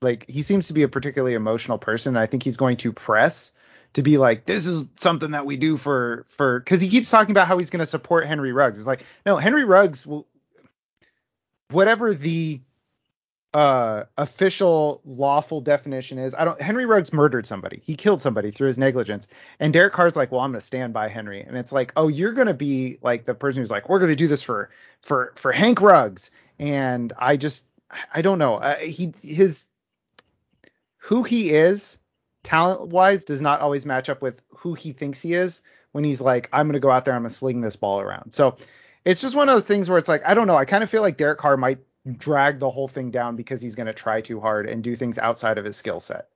Speaker 2: like he seems to be a particularly emotional person. I think he's going to press to be like this is something that we do for for cuz he keeps talking about how he's going to support Henry Ruggs. It's like no, Henry Ruggs will whatever the uh official lawful definition is. I don't Henry Ruggs murdered somebody. He killed somebody through his negligence. And Derek Carr's like, "Well, I'm going to stand by Henry." And it's like, "Oh, you're going to be like the person who's like, "We're going to do this for for for Hank Ruggs." And I just I don't know. Uh, he his who he is talent-wise does not always match up with who he thinks he is when he's like, "I'm going to go out there, I'm going to sling this ball around." So, it's just one of those things where it's like, I don't know. I kind of feel like Derek Carr might drag the whole thing down because he's going to try too hard and do things outside of his skill set.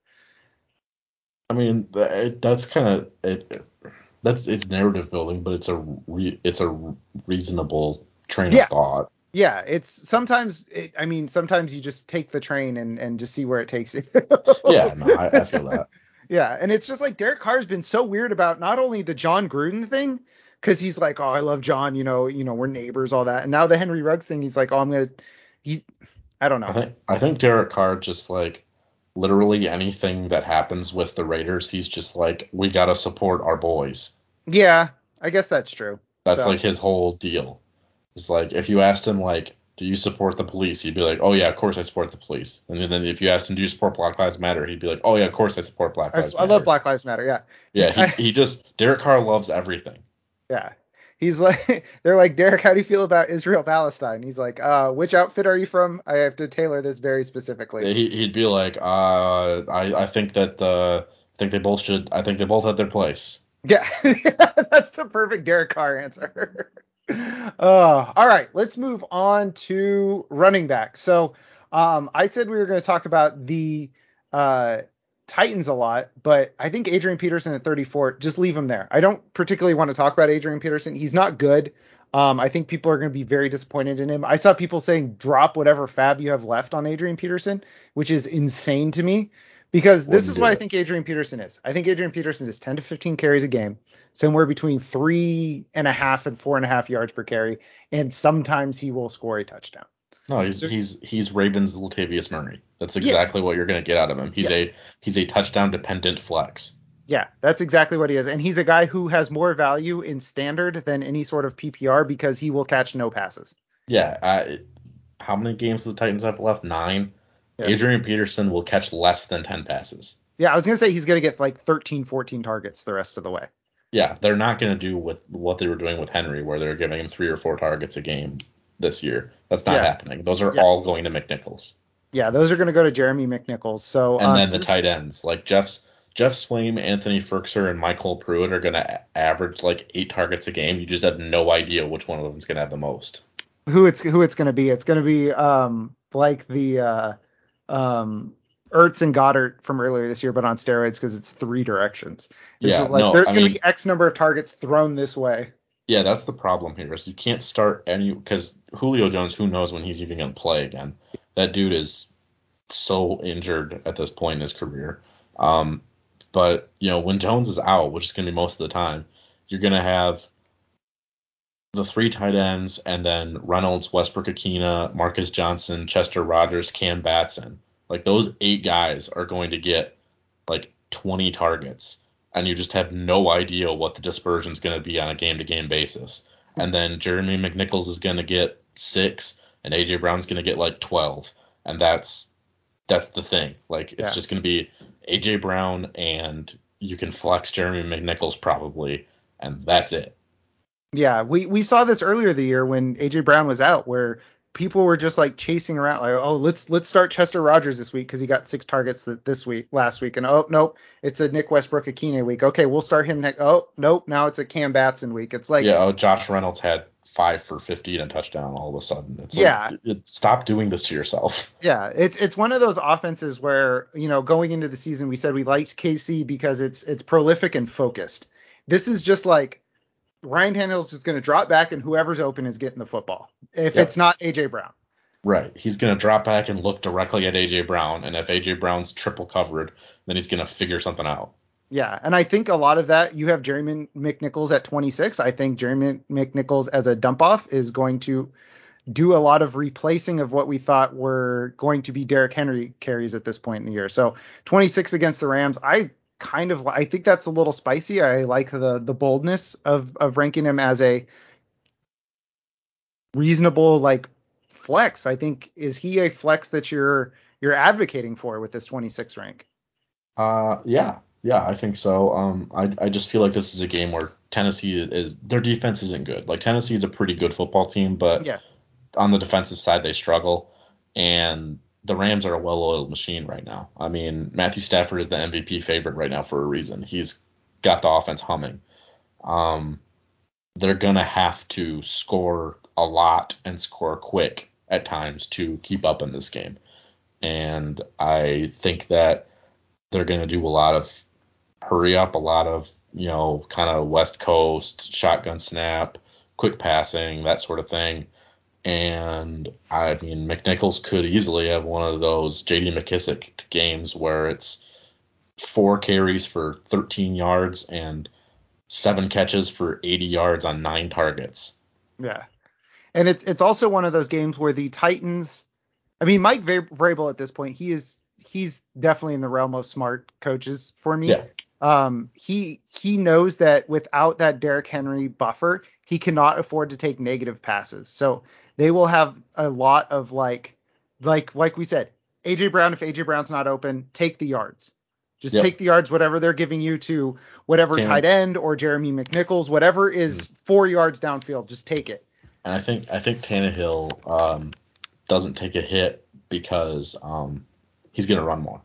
Speaker 1: I mean, that's kind of it, that's it's narrative building, but it's a re, it's a reasonable train
Speaker 2: yeah.
Speaker 1: of thought.
Speaker 2: Yeah, it's sometimes. It, I mean, sometimes you just take the train and and just see where it takes you.
Speaker 1: yeah, no, I, I feel that.
Speaker 2: Yeah, and it's just like Derek Carr's been so weird about not only the Jon Gruden thing, because he's like, oh, I love Jon you know, you know, we're neighbors, all that, and now the Henry Ruggs thing, he's like, oh, I'm gonna he I don't know.
Speaker 1: I think I think Derek Carr just like literally anything that happens with the Raiders, he's just like, we gotta support our boys.
Speaker 2: Yeah, I guess that's true.
Speaker 1: That's so. like his whole deal. It's like if you asked him like, do you support the police? He'd be like, oh yeah, of course I support the police. And then if you asked him, do you support Black Lives Matter? He'd be like, oh yeah, of course I support Black Lives
Speaker 2: I,
Speaker 1: Matter.
Speaker 2: I love Black Lives Matter. Yeah.
Speaker 1: Yeah. He, he just Derek Carr loves everything.
Speaker 2: Yeah he's like they're like Derek, how do you feel about Israel Palestine? He's like, uh, which outfit are you from? I have to tailor this very specifically.
Speaker 1: He, he'd be like, uh, I I think that uh, I think they both should. I think they both have their place.
Speaker 2: Yeah, that's the perfect Derek Carr answer. Uh, all right, let's move on to running back. So, um, I said we were going to talk about the uh, Titans a lot, but I think Adrian Peterson at 34, just leave him there. I don't particularly want to talk about Adrian Peterson. He's not good. Um, I think people are going to be very disappointed in him. I saw people saying drop whatever fab you have left on Adrian Peterson, which is insane to me because this is what I think Adrian Peterson is. I think Adrian Peterson is 10 to 15 carries a game, somewhere between three and a half and four and a half yards per carry, and sometimes he will score a touchdown.
Speaker 1: No, he's he's he's Ravens Latavius Murray. That's exactly yeah. what you're going to get out of him. He's yeah. a he's a touchdown dependent flex.
Speaker 2: Yeah, that's exactly what he is, and he's a guy who has more value in standard than any sort of PPR because he will catch no passes.
Speaker 1: Yeah, uh, how many games do the Titans have left? Nine. Yeah. Adrian Peterson will catch less than 10 passes.
Speaker 2: Yeah, I was going to say he's going to get like 13, 14 targets the rest of the way.
Speaker 1: Yeah, they're not going to do with what they were doing with Henry, where they're giving him three or four targets a game this year. That's not yeah. happening. Those are yeah. all going to McNichols.
Speaker 2: Yeah, those are going to go to Jeremy McNichols. So
Speaker 1: and um, then the tight ends like Jeff's Geoff Swaim, Anthony Firkser, and MyCole Pruitt are going to average like eight targets a game. You just have no idea which one of them is going to have the most.
Speaker 2: Who it's who it's going to be? It's going to be um like the uh um Ertz and Goddard from earlier this year, but on steroids because it's three directions. It's yeah, like no, there's going to be X number of targets thrown this way.
Speaker 1: Yeah, that's the problem here. Is you can't start any because Julio Jones. Who knows when he's even going to play again? That dude is so injured at this point in his career. Um, but you know when Jones is out, which is going to be most of the time, you're going to have the three tight ends and then Reynolds, Westbrook-Ikhine, Marcus Johnson, Chester Rogers, Cam Batson. Like those eight guys are going to get like 20 targets and you just have no idea what the dispersion is going to be on a game to game basis. And then Jeremy McNichols is going to get six, and AJ Brown's going to get like 12, and that's that's the thing. Like it's yeah. just going to be AJ Brown, and you can flex Jeremy McNichols probably, and that's it.
Speaker 2: Yeah, we we saw this earlier the year when AJ Brown was out, where people were just like chasing around like oh let's let's start Chester Rogers this week because he got six targets this week last week. And oh nope it's a Nick Westbrook-Ikhine week. Okay we'll start him next oh nope now it's a Cam Batson week. It's like
Speaker 1: yeah oh Josh Reynolds had five for 50 and a touchdown all of a sudden. It's like, yeah. it, stop doing this to yourself.
Speaker 2: Yeah it's it's one of those offenses where you know going into the season we said we liked KC because it's it's prolific and focused. This is just like Ryan Tannehill's just going to drop back, and whoever's open is getting the football. If yep. it's not AJ Brown.
Speaker 1: Right. He's going to drop back and look directly at AJ Brown, and if AJ Brown's triple covered, then he's going to figure something out.
Speaker 2: Yeah, and I think a lot of that you have Jeremy McNichols at 26. I think Jeremy McNichols as a dump off is going to do a lot of replacing of what we thought were going to be Derrick Henry carries at this point in the year. So 26 against the Rams, I kind of I think that's a little spicy. I like the the boldness of of ranking him as a reasonable like flex. I think is he a flex that you're you're advocating for with this 26 rank?
Speaker 1: Uh, yeah, yeah, I think so. Um, I I just feel like this is a game where Tennessee is their defense isn't good. Like Tennessee is a pretty good football team, but
Speaker 2: yeah.
Speaker 1: on the defensive side they struggle, and the Rams are a well-oiled machine right now. I mean, Matthew Stafford is the MVP favorite right now for a reason. He's got the offense humming. Um, they're gonna have to score a lot and score quick at times to keep up in this game. And I think that they're to do a lot of hurry up, a lot of, you know, kind of West Coast, shotgun snap, quick passing, that sort of thing. And I mean, McNichols could easily have one of those JD McKissic games where it's four carries for 13 yards and seven catches for 80 yards on nine targets.
Speaker 2: Yeah. And it's it's also one of those games where the Titans, I mean, Mike Vrabel at this point, he is he's definitely in the realm of smart coaches for me.
Speaker 1: Yeah.
Speaker 2: Um, he he knows that without that Derrick Henry buffer, he cannot afford to take negative passes. So they will have a lot of like like like we said, AJ Brown if AJ Brown's not open, take the yards. Just yep. take the yards, whatever they're giving you to whatever tight end or Jeremy McNichols, whatever is mm. four yards downfield, just take it.
Speaker 1: And I think I think Tannehill um, doesn't take a hit because um, he's going to run more.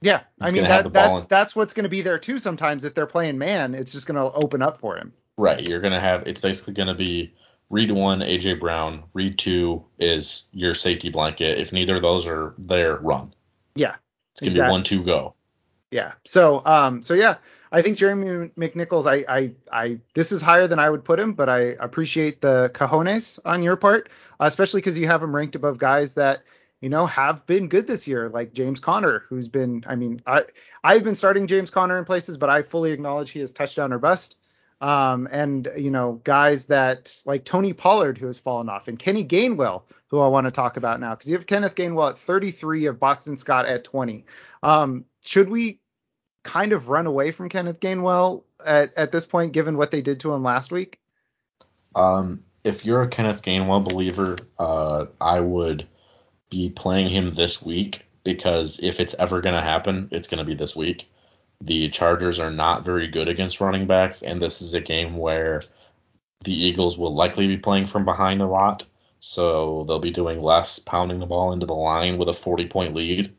Speaker 2: Yeah, he's I mean that, that's in. that's what's going to be there too. Sometimes if they're playing man, it's just going to open up for him.
Speaker 1: Right, you're going to have it's basically going to be read one AJ Brown, read two is your safety blanket. If neither of those are there, run.
Speaker 2: Yeah,
Speaker 1: it's to exactly. be one two go.
Speaker 2: Yeah. So um so yeah, I think Jeremy McNichols I I I this is higher than I would put him, but I appreciate the cojones on your part, especially cuz you have him ranked above guys that you know have been good this year like James Conner who's been I mean I I've been starting James Conner in places, but I fully acknowledge he is touchdown or bust. Um, and you know guys that like Tony Pollard who has fallen off and Kenny Gainwell who I want to talk about now because you have Kenneth Gainwell at 33 of Boston Scott at 20. Um, should we kind of run away from Kenneth Gainwell at, at this point, given what they did to him last week?
Speaker 1: Um, if you're a Kenneth Gainwell believer, uh, I would be playing him this week because if it's ever going to happen, it's going to be this week. The Chargers are not very good against running backs, and this is a game where the Eagles will likely be playing from behind a lot. So they'll be doing less pounding the ball into the line with a 40 point lead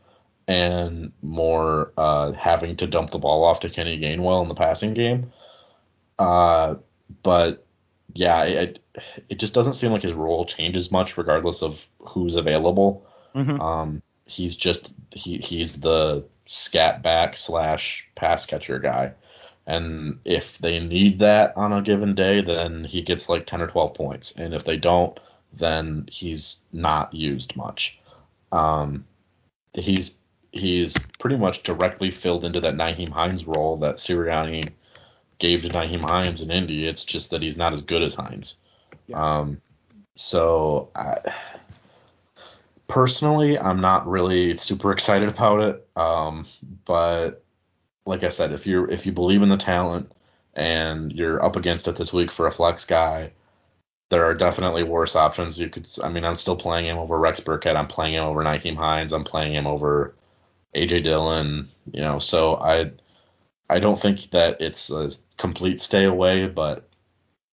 Speaker 1: and more uh, having to dump the ball off to Kenny Gainwell in the passing game. Uh, but yeah, it it just doesn't seem like his role changes much regardless of who's available. Mm-hmm. Um, he's just he he's the scat back slash pass catcher guy. And if they need that on a given day, then he gets like 10 or 12 points. And if they don't, then he's not used much. Um, he's he's pretty much directly filled into that Nyheim Hines role that Sirianni gave to Nyheim Hines in Indy. It's just that he's not as good as Hines. Yeah. Um, so I, personally, I'm not really super excited about it. Um, but like I said, if you if you believe in the talent and you're up against it this week for a flex guy, there are definitely worse options. You could, I mean, I'm still playing him over Rex Burkhead. I'm playing him over Nyheim Hines. I'm playing him over AJ Dillon, you know, so I I don't think that it's a complete stay away, but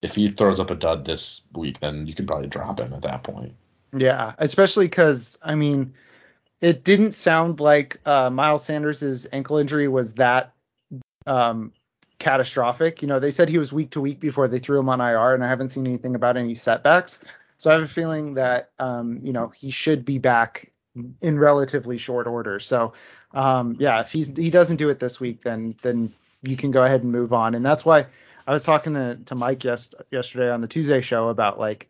Speaker 1: if he throws up a dud this week, then you can probably drop him at that point.
Speaker 2: Yeah, especially because I mean, it didn't sound like uh, Miles Sanders' ankle injury was that um, catastrophic. You know, they said he was week to week before they threw him on IR, and I haven't seen anything about any setbacks. So I have a feeling that um, you know he should be back in relatively short order. So um, yeah, if he's he doesn't do it this week, then then you can go ahead and move on. And that's why I was talking to, to Mike yes, yesterday on the Tuesday show about like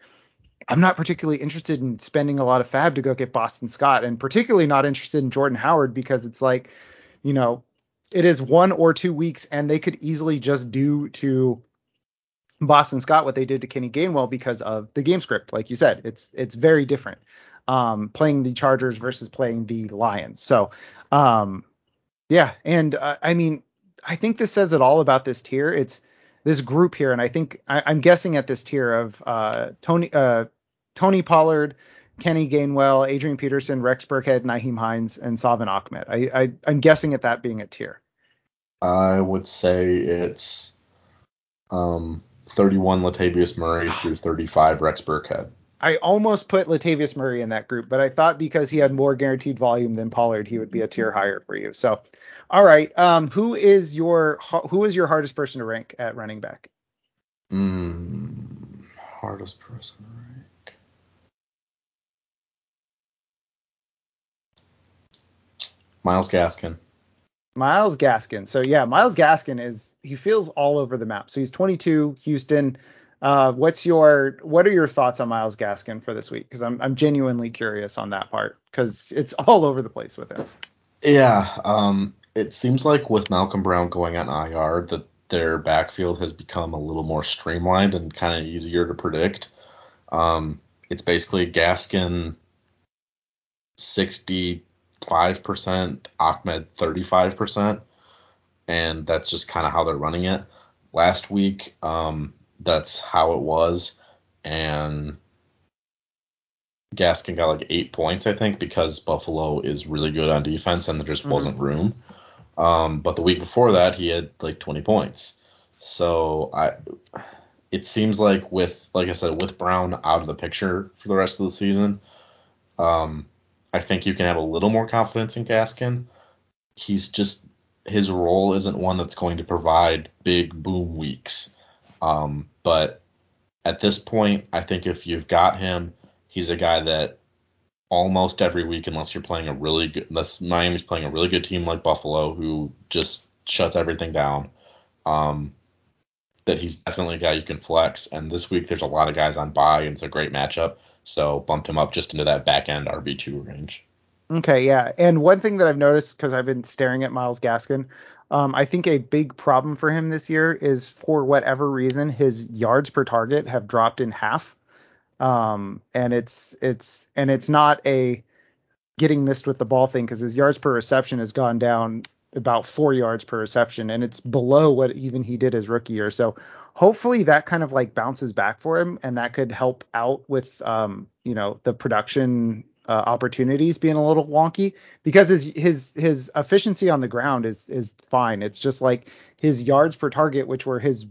Speaker 2: I'm not particularly interested in spending a lot of fab to go get Boston Scott, and particularly not interested in Jordan Howard because it's like, you know, it is one or two weeks, and they could easily just do to Boston Scott what they did to Kenny Gainwell because of the game script. Like you said, it's it's very different. Um, playing the Chargers versus playing the Lions. So, um, yeah, and uh, I mean, I think this says it all about this tier. It's this group here, and I think I, am guessing at this tier of uh, Tony uh, Tony Pollard, Kenny Gainwell, Adrian Peterson, Rex Burkhead, Nyheim Hines, and Salvon Ahmed. I, I I'm guessing at that being a tier.
Speaker 1: I would say it's um 31 Latavius Murray through 35 Rex Burkhead.
Speaker 2: I almost put Latavius Murray in that group, but I thought because he had more guaranteed volume than Pollard, he would be a tier higher for you. So, all right, um, who is your who is your hardest person to rank at running back?
Speaker 1: Mm, hardest person to rank. Myles Gaskin.
Speaker 2: Myles Gaskin. So yeah, Myles Gaskin is he feels all over the map. So he's 22, Houston. Uh, what's your what are your thoughts on Myles Gaskin for this week? Because I'm I'm genuinely curious on that part because it's all over the place with him.
Speaker 1: Yeah, um, it seems like with Malcolm Brown going on IR that their backfield has become a little more streamlined and kind of easier to predict. Um, it's basically Gaskin 65%, Ahmed 35%, and that's just kind of how they're running it. Last week, um, that's how it was. And Gaskin got like eight points, I think, because Buffalo is really good on defense and there just mm-hmm. wasn't room. Um, but the week before that, he had like 20 points. So I, it seems like with, like I said, with Brown out of the picture for the rest of the season, um, I think you can have a little more confidence in Gaskin. He's just his role isn't one that's going to provide big boom weeks. Um, but at this point, I think if you've got him, he's a guy that almost every week, unless you're playing a really good, unless Miami's playing a really good team like Buffalo, who just shuts everything down, um, that he's definitely a guy you can flex. And this week, there's a lot of guys on bye, and it's a great matchup. So bumped him up just into that back end RB2 range.
Speaker 2: Okay, yeah. And one thing that I've noticed because I've been staring at Myles Gaskin, um, I think a big problem for him this year is for whatever reason his yards per target have dropped in half. Um, and it's it's and it's not a getting missed with the ball thing because his yards per reception has gone down about four yards per reception, and it's below what even he did his rookie year. So hopefully that kind of like bounces back for him, and that could help out with um, you know the production uh, opportunities being a little wonky because his his his efficiency on the ground is is fine. It's just like his yards per target, which were his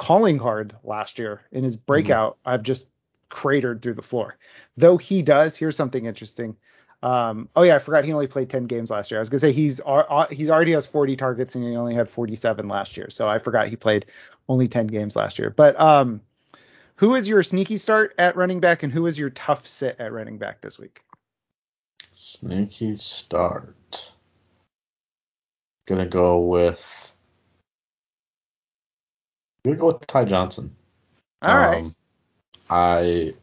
Speaker 2: calling card last year in his breakout, mm-hmm. I've just cratered through the floor. Though he does, here's something interesting. Um, oh yeah, I forgot he only played 10 games last year. I was gonna say he's he's already has 40 targets and he only had 47 last year. So I forgot he played only 10 games last year. But um, who is your sneaky start at running back and who is your tough sit at running back this week?
Speaker 1: Sneaky start. Gonna go with. Gonna go with Ty Johnson.
Speaker 2: All um, right.
Speaker 1: I.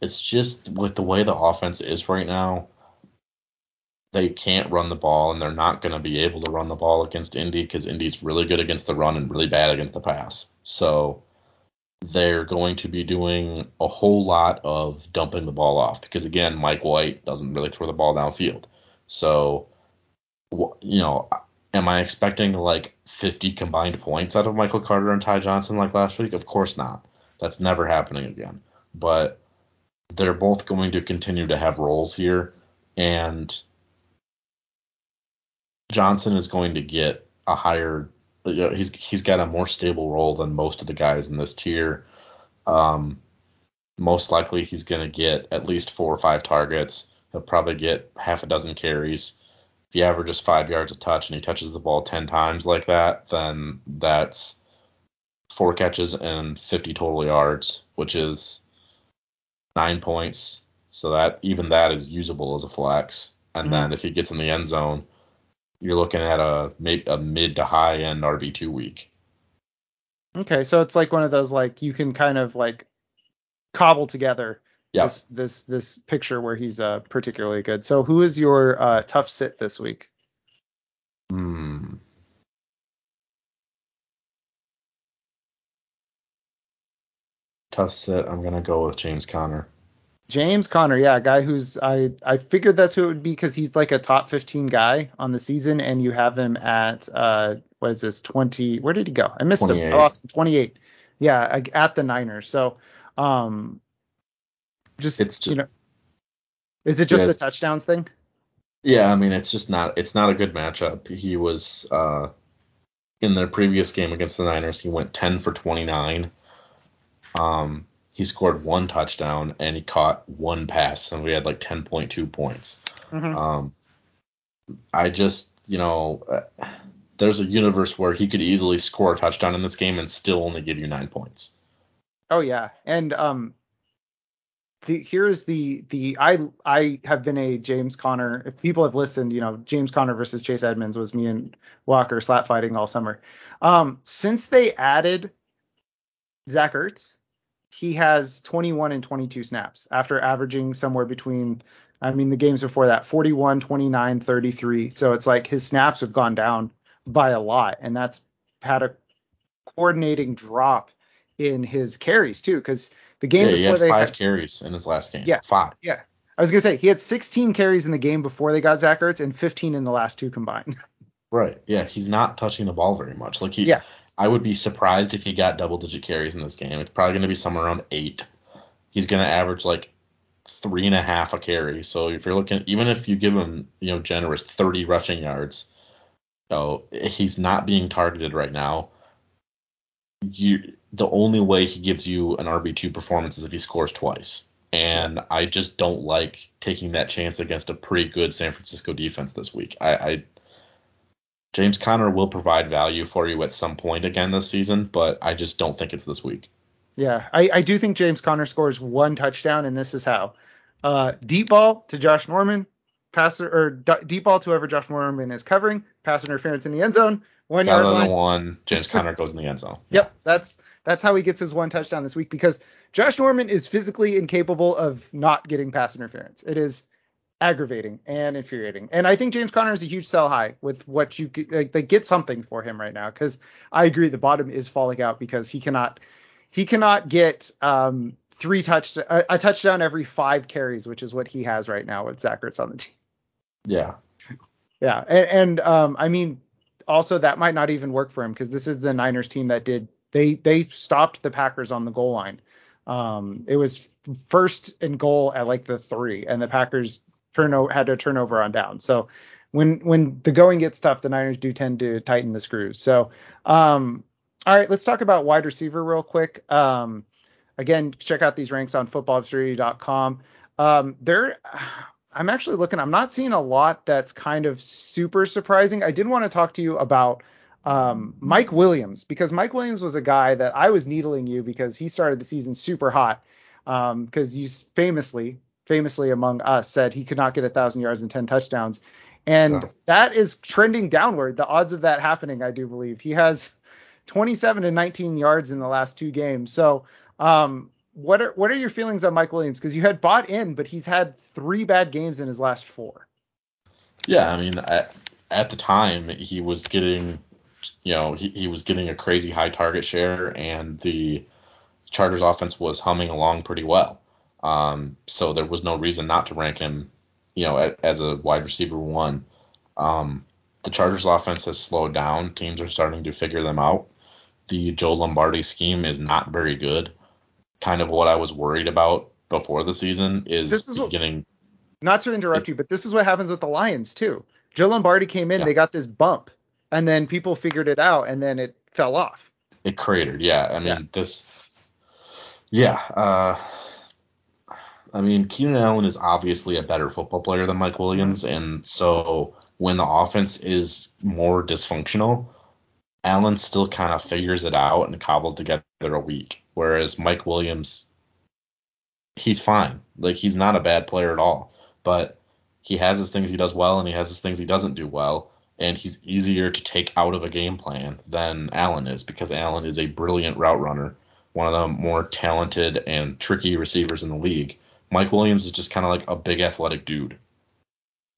Speaker 1: It's just with the way the offense is right now, they can't run the ball, and they're not going to be able to run the ball against Indy because Indy's really good against the run and really bad against the pass. So they're going to be doing a whole lot of dumping the ball off because again, Mike White doesn't really throw the ball downfield. So, you know, am I expecting like 50 combined points out of Michael Carter and Ty Johnson like last week? Of course not. That's never happening again. But they're both going to continue to have roles here, and Johnson is going to get a higher he's he's got a more stable role than most of the guys in this tier. Um, most likely he's going to get at least four or five targets. He'll probably get half a dozen carries. If he averages five yards a touch and he touches the ball ten times like that, then that's four catches and 50 total yards, which is nine points. So that even that is usable as a flex. And mm-hmm. then if he gets in the end zone, you're looking at a a mid to high end RB two week.
Speaker 2: Okay, so it's like one of those like you can kind of like cobble together
Speaker 1: Yep.
Speaker 2: this this this picture where he's uh particularly good. So who is your uh tough sit this week?
Speaker 1: Hmm. Tough sit. I'm gonna go with James Conner.
Speaker 2: James Conner, yeah, a guy who's I I figured that's who it would be because he's like a top 15 guy on the season, and you have him at uh what is this 20? Where did he go? I missed him.
Speaker 1: 28.
Speaker 2: I lost him. 28. Yeah, at the Niners. So um, just
Speaker 1: It's just, you
Speaker 2: know, is it just
Speaker 1: Yeah,
Speaker 2: the touchdowns thing?
Speaker 1: Yeah, I mean it's just not it's not a good matchup. He was uh in their previous game against the Niners, he went 10 for 29. Um he scored one touchdown and he caught one pass and we had like 10.2 points.
Speaker 2: Mhm.
Speaker 1: Um I just, you know, uh, there's a universe where he could easily score a touchdown in this game and still only give you 9 points.
Speaker 2: Oh yeah, and um, the here's the the I I have been a James Conner. If people have listened, you know James Conner versus Chase Edmonds was me and Walker slap fighting all summer. Um, since they added Zach Ertz, he has 21 and 22 snaps after averaging somewhere between. I mean, the games before that, 41, 29, 33. So it's like his snaps have gone down by a lot, and that's had a coordinating drop in his carries too, because the game
Speaker 1: yeah, he
Speaker 2: before
Speaker 1: had
Speaker 2: they
Speaker 1: five
Speaker 2: had,
Speaker 1: carries in his last game.
Speaker 2: Yeah.
Speaker 1: Five.
Speaker 2: yeah, I was gonna say he had 16 carries in the game before they got Zach Ertz and 15 in the last two combined.
Speaker 1: Right. Yeah, he's not touching the ball very much. Like he
Speaker 2: Yeah.
Speaker 1: I would be surprised if he got double digit carries in this game. It's probably gonna be somewhere around eight. He's gonna average like three and a half a carry. So if you're looking even if you give him, you know, generous thirty rushing yards, so he's not being targeted right now. You the only way he gives you an RB two performance is if he scores twice. And I just don't like taking that chance against a pretty good San Francisco defense this week. I, I James Conner will provide value for you at some point again this season, but I just don't think it's this week.
Speaker 2: Yeah, I, I do think James Conner scores one touchdown, and this is how: uh, deep ball to Josh Norman, pass or d- deep ball to whoever Josh Norman is covering, pass interference in the end zone, one yard line.
Speaker 1: one, James Conner goes in the end zone.
Speaker 2: Yep, that's that's how he gets his one touchdown this week because Josh Norman is physically incapable of not getting pass interference. It is aggravating and infuriating. And I think James Conner is a huge sell high with what you like they get something for him right now because I agree the bottom is falling out because he cannot he cannot get um three touch a, a touchdown every five carries, which is what he has right now with Zach Ertz on the team.
Speaker 1: Yeah.
Speaker 2: Yeah, and, and um, I mean, also that might not even work for him because this is the Niners team that did they they stopped the Packers on the goal line. Um, it was first and goal at like the three, and the Packers turn o- had to turn over on down. So when when the going gets tough, the Niners do tend to tighten the screws. So um, all right, let's talk about wide receiver real quick. Um, again, check out these ranks on footballobscurity.com. Um, they're I'm actually looking. I'm not seeing a lot that's kind of super surprising. I did want to talk to you about um, Mike Williams because Mike Williams was a guy that I was needling you because he started the season super hot. Because you famously, famously among us, said he could not get a thousand yards and ten touchdowns, and that is trending downward. The odds of that happening, I do believe, he has 27 and 19 yards in the last two games. So, um, what are what are your feelings on Mike Williams? Because you had bought in, but he's had three bad games in his last four.
Speaker 1: Yeah, I mean, at, at the time he was getting, you know, he, he was getting a crazy high target share, and the Chargers offense was humming along pretty well. Um, so there was no reason not to rank him, you know, a, as a wide receiver one. Um, the Chargers offense has slowed down. Teams are starting to figure them out. The Joe Lombardi scheme is not very good. Kind of what I was worried about before the season is,
Speaker 2: This is what-
Speaker 1: getting
Speaker 2: Not to interrupt you, but this is what happens with the Lions too. Joe Lombardi came in,
Speaker 1: Yeah.
Speaker 2: they got this bump, and then people figured it out, and then it fell off.
Speaker 1: It cratered, yeah. I mean
Speaker 2: Yeah.
Speaker 1: this Yeah, uh I mean Keenan Allen is obviously a better football player than Mike Williams, and so when the offense is more dysfunctional, Allen still kind of figures it out and cobbles together a week. Whereas Mike Williams he's fine. Like he's not a bad player at all. But he has his things he does well and he has his things he doesn't do well. And he's easier to take out of a game plan than Allen is because Allen is a brilliant route runner, one of the more talented and tricky receivers in the league. Mike Williams is just kind of like a big athletic dude.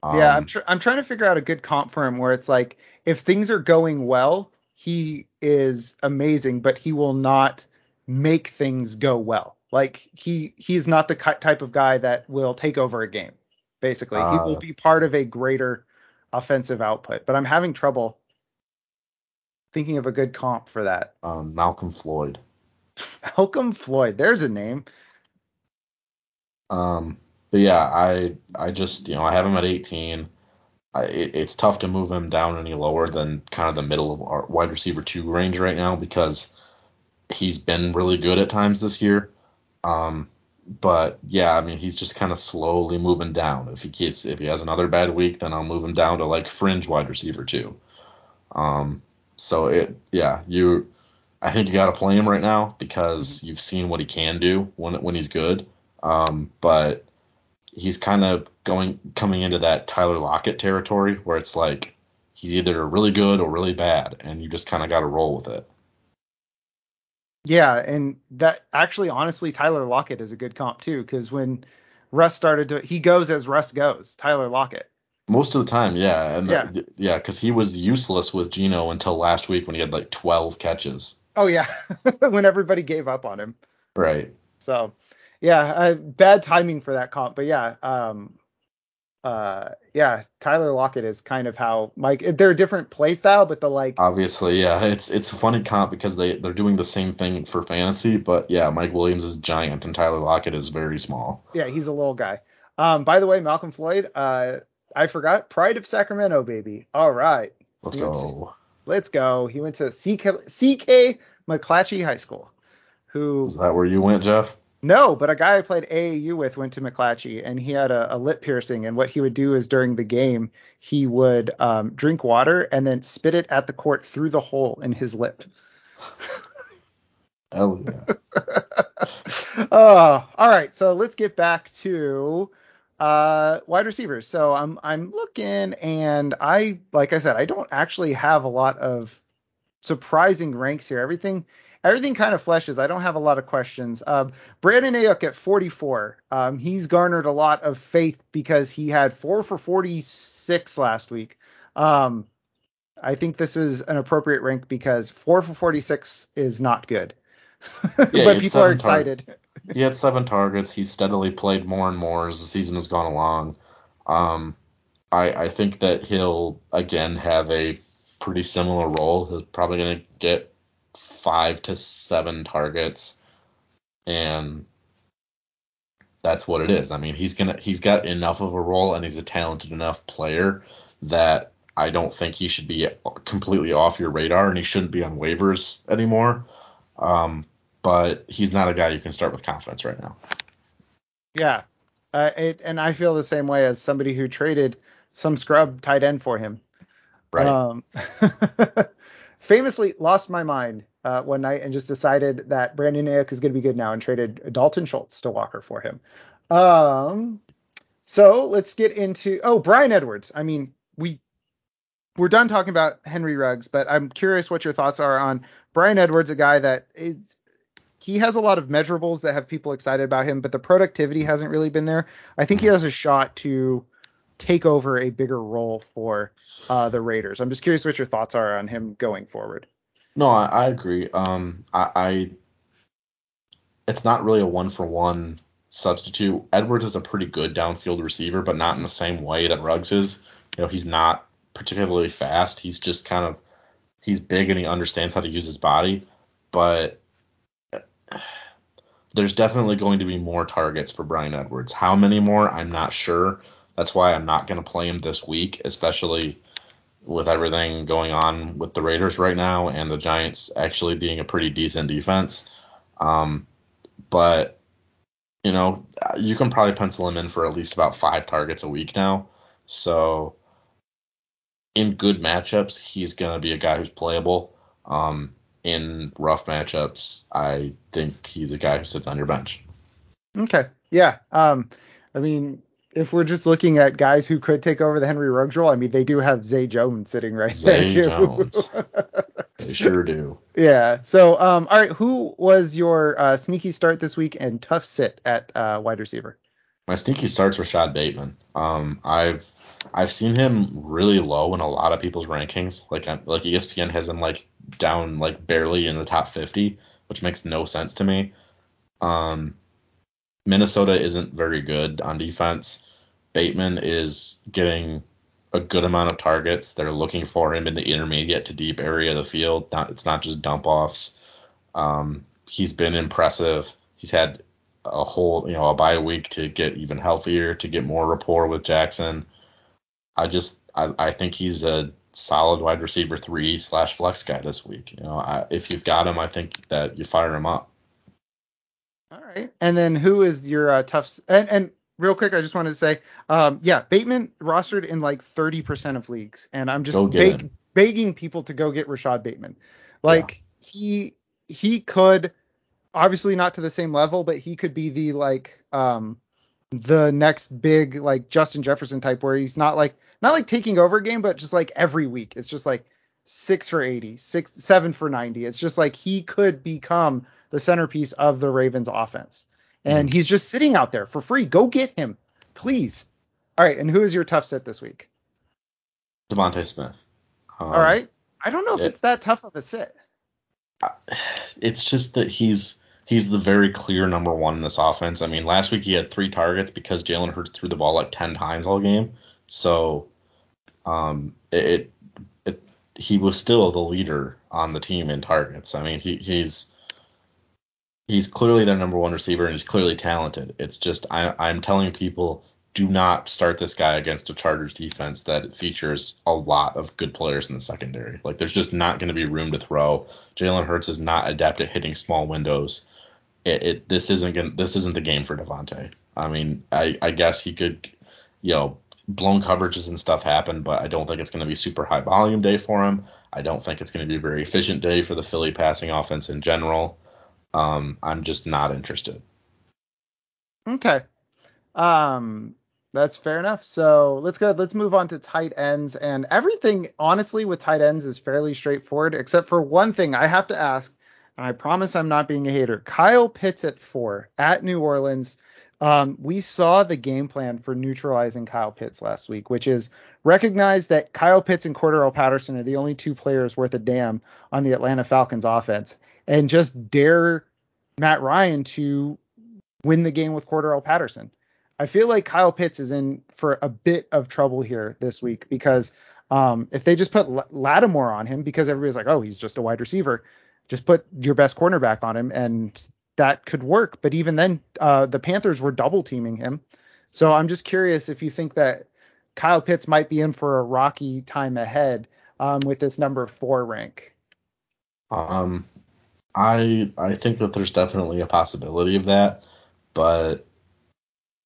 Speaker 2: Um, yeah, I'm tr- I'm trying to figure out a good comp for him where it's like if things are going well, he is amazing, but he will not make things go well. Like he he's not the type of guy that will take over a game. Basically, uh, he will uh. be part of a greater offensive output. But I'm having trouble thinking of a good comp for that.
Speaker 1: Um, Malcolm Floyd.
Speaker 2: Malcolm Floyd. There's a name.
Speaker 1: Um, but yeah, I I just you know I have him at 18. I, it, it's tough to move him down any lower than kind of the middle of our wide receiver two range right now because he's been really good at times this year. Um, but yeah, I mean he's just kind of slowly moving down. If he gets if he has another bad week, then I'll move him down to like fringe wide receiver two. Um, so it yeah you I think you got to play him right now because mm-hmm. you've seen what he can do when when he's good. Um, but he's kind of going coming into that Tyler Lockett territory where it's like he's either really good or really bad, and you just kind of got to roll with it.
Speaker 2: Yeah, and that actually, honestly, Tyler Lockett is a good comp too, because when Russ started to, he goes as Russ goes, Tyler Lockett.
Speaker 1: Most of the time, yeah, and yeah, the, yeah, because he was useless with Gino until last week when he had like 12 catches.
Speaker 2: Oh yeah, when everybody gave up on him.
Speaker 1: Right.
Speaker 2: So, yeah, uh, bad timing for that comp, but yeah, um, uh, yeah, Tyler Lockett is kind of how Mike. They're a different play style, but the like.
Speaker 1: Obviously, yeah, it's it's a funny comp because they they're doing the same thing for fantasy, but yeah, Mike Williams is giant and Tyler Lockett is very small.
Speaker 2: Yeah, he's a little guy. Um, by the way, Malcom Floyd, uh, I forgot, Pride of Sacramento, baby. All right,
Speaker 1: let's go.
Speaker 2: let's go. He went to CK, CK McClatchy High School. Who
Speaker 1: is that? Where you went, Jeff?
Speaker 2: No, but a guy I played AAU with went to McClatchy, and he had a, a lip piercing. And what he would do is during the game, he would um, drink water and then spit it at the court through the hole in his lip.
Speaker 1: oh, yeah.
Speaker 2: uh, all right, so let's get back to uh, wide receivers. So I'm I'm looking, and I like I said, I don't actually have a lot of surprising ranks here. Everything everything kind of fleshes. I don't have a lot of questions. Um, Brandon Aiyuk at 44. Um, he's garnered a lot of faith because he had four for 46 last week. Um, I think this is an appropriate rank because four for 46 is not good. Yeah, but people are excited.
Speaker 1: Tar- he had seven targets. He's steadily played more and more as the season has gone along. Um, I, I think that he'll again have a pretty similar role. He's probably going to get five to seven targets, and that's what it is. I mean, he's gonna he's got enough of a role, and he's a talented enough player that I don't think he should be completely off your radar, and he shouldn't be on waivers anymore. Um, but he's not a guy you can start with confidence right now.
Speaker 2: Yeah, uh, it, and I feel the same way as somebody who traded some scrub tight end for him.
Speaker 1: Right. Um,
Speaker 2: famously lost my mind uh, one night and just decided that Brandon Aiyuk is going to be good now and traded Dalton Schultz to Walker for him. Um, so let's get into oh Bryan Edwards. I mean we we're done talking about Henry Ruggs, but I'm curious what your thoughts are on Bryan Edwards, a guy that is he has a lot of measurables that have people excited about him, but the productivity hasn't really been there. I think he has a shot to take over a bigger role for uh, the Raiders. I'm just curious what your thoughts are on him going forward.
Speaker 1: No, I, I agree. Um, I, I, it's not really a one for one substitute. Edwards is a pretty good downfield receiver, but not in the same way that Ruggs is. You know, he's not particularly fast. He's just kind of he's big and he understands how to use his body, but there's definitely going to be more targets for Bryan Edwards. How many more? I'm not sure. That's why I'm not going to play him this week, especially with everything going on with the Raiders right now and the Giants actually being a pretty decent defense. Um, but you know, you can probably pencil him in for at least about five targets a week now. So in good matchups, he's gonna be a guy who's playable. Um, in rough matchups, I think he's a guy who sits on your bench.
Speaker 2: Okay. Yeah. Um, I mean, if we're just looking at guys who could take over the Henry Ruggs role, I mean, they do have Zay Jones sitting right Zay there too. Jones.
Speaker 1: they sure do.
Speaker 2: Yeah. So, um, all right, who was your uh, sneaky start this week and tough sit at uh, wide receiver?
Speaker 1: My sneaky starts Rashod Bateman. Um, I've I've seen him really low in a lot of people's rankings. Like like ESPN has him like down like barely in the top 50, which makes no sense to me. Um, Minnesota isn't very good on defense. Bateman is getting a good amount of targets. They're looking for him in the intermediate to deep area of the field. Not it's not just dump offs. Um, he's been impressive. He's had a whole you know a bye week to get even healthier, to get more rapport with Jackson. I just I, I think he's a solid wide receiver three slash flex guy this week. You know, I, if you've got him, I think that you fire him up.
Speaker 2: All right. And then who is your uh, tough? And, and real quick, I just wanted to say, um, yeah, Bateman rostered in like 30% of leagues, and I'm just beg- begging people to go get Rashod Bateman. Like yeah. he he could obviously not to the same level, but he could be the like um the next big like Justin Jefferson type where he's not like not like taking over a game, but just like every week. It's just like six for 80, six, seven for 90. It's just like he could become the centerpiece of the Ravens offense. And mm he's just sitting out there for free. Go get him, please. All right. And who is your tough sit this week?
Speaker 1: DeVonta Smith.
Speaker 2: Um, All right. I don't know if it, it's that tough of a sit.
Speaker 1: It's just that he's he's the very clear number one in this offense. I mean, last week he had three targets because Jalen Hurts threw the ball like ten times all game. So um, it, it he was still the leader on the team in targets. I mean, he, he's he's clearly their number one receiver and he's clearly talented. It's just I, I'm telling people do not start this guy against a Chargers defense that features a lot of good players in the secondary. Like there's just not going to be room to throw. Jalen Hurts is not adept at hitting small windows. It, it this isn't gonna, this isn't the game for DeVonta. I mean, I, I guess he could, you know, blown coverages and stuff happen, but I don't think it's going to be super high volume day for him. I don't think it's going to be a very efficient day for the Philly passing offense in general. Um, I'm just not interested.
Speaker 2: Okay. Um, that's fair enough. So let's go. Let's move on to tight ends, and everything honestly with tight ends is fairly straightforward, except for one thing I have to ask, and I promise I'm not being a hater. Kyle Pitts at four at New Orleans. Um, we saw the game plan for neutralizing Kyle Pitts last week, which is recognize that Kyle Pitts and Cordarrelle Patterson are the only two players worth a damn on the Atlanta Falcons offense, and just dare Matt Ryan to win the game with Cordarrelle Patterson. I feel like Kyle Pitts is in for a bit of trouble here this week because um, if they just put L- Lattimore on him, because everybody's like, oh, he's just a wide receiver, just put your best cornerback on him, and that could work. But even then, uh, the Panthers were double teaming him. So I'm just curious if you think that Kyle Pitts might be in for a rocky time ahead um, with this number four rank.
Speaker 1: Um, I I think that there's definitely a possibility of that, but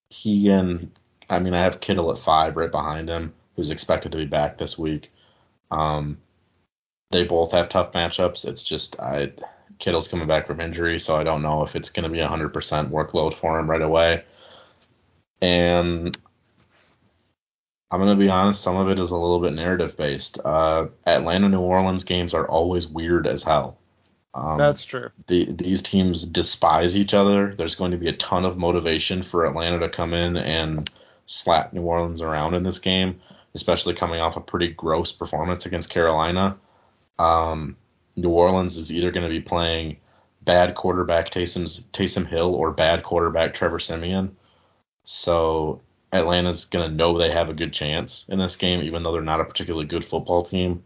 Speaker 1: he and I mean I have Kittle at five right behind him, who's expected to be back this week. Um, they both have tough matchups. It's just I Kittle's coming back from injury, so I don't know if it's going to be a 100% workload for him right away. And I'm going to be honest, some of it is a little bit narrative based. Uh, Atlanta New Orleans games are always weird as hell.
Speaker 2: Um, That's true.
Speaker 1: The, these teams despise each other. There's going to be a ton of motivation for Atlanta to come in and slap New Orleans around in this game, especially coming off a pretty gross performance against Carolina. Um, New Orleans is either going to be playing bad quarterback Taysom, Taysom Hill or bad quarterback Trevor Siemian. So Atlanta's going to know they have a good chance in this game, even though they're not a particularly good football team.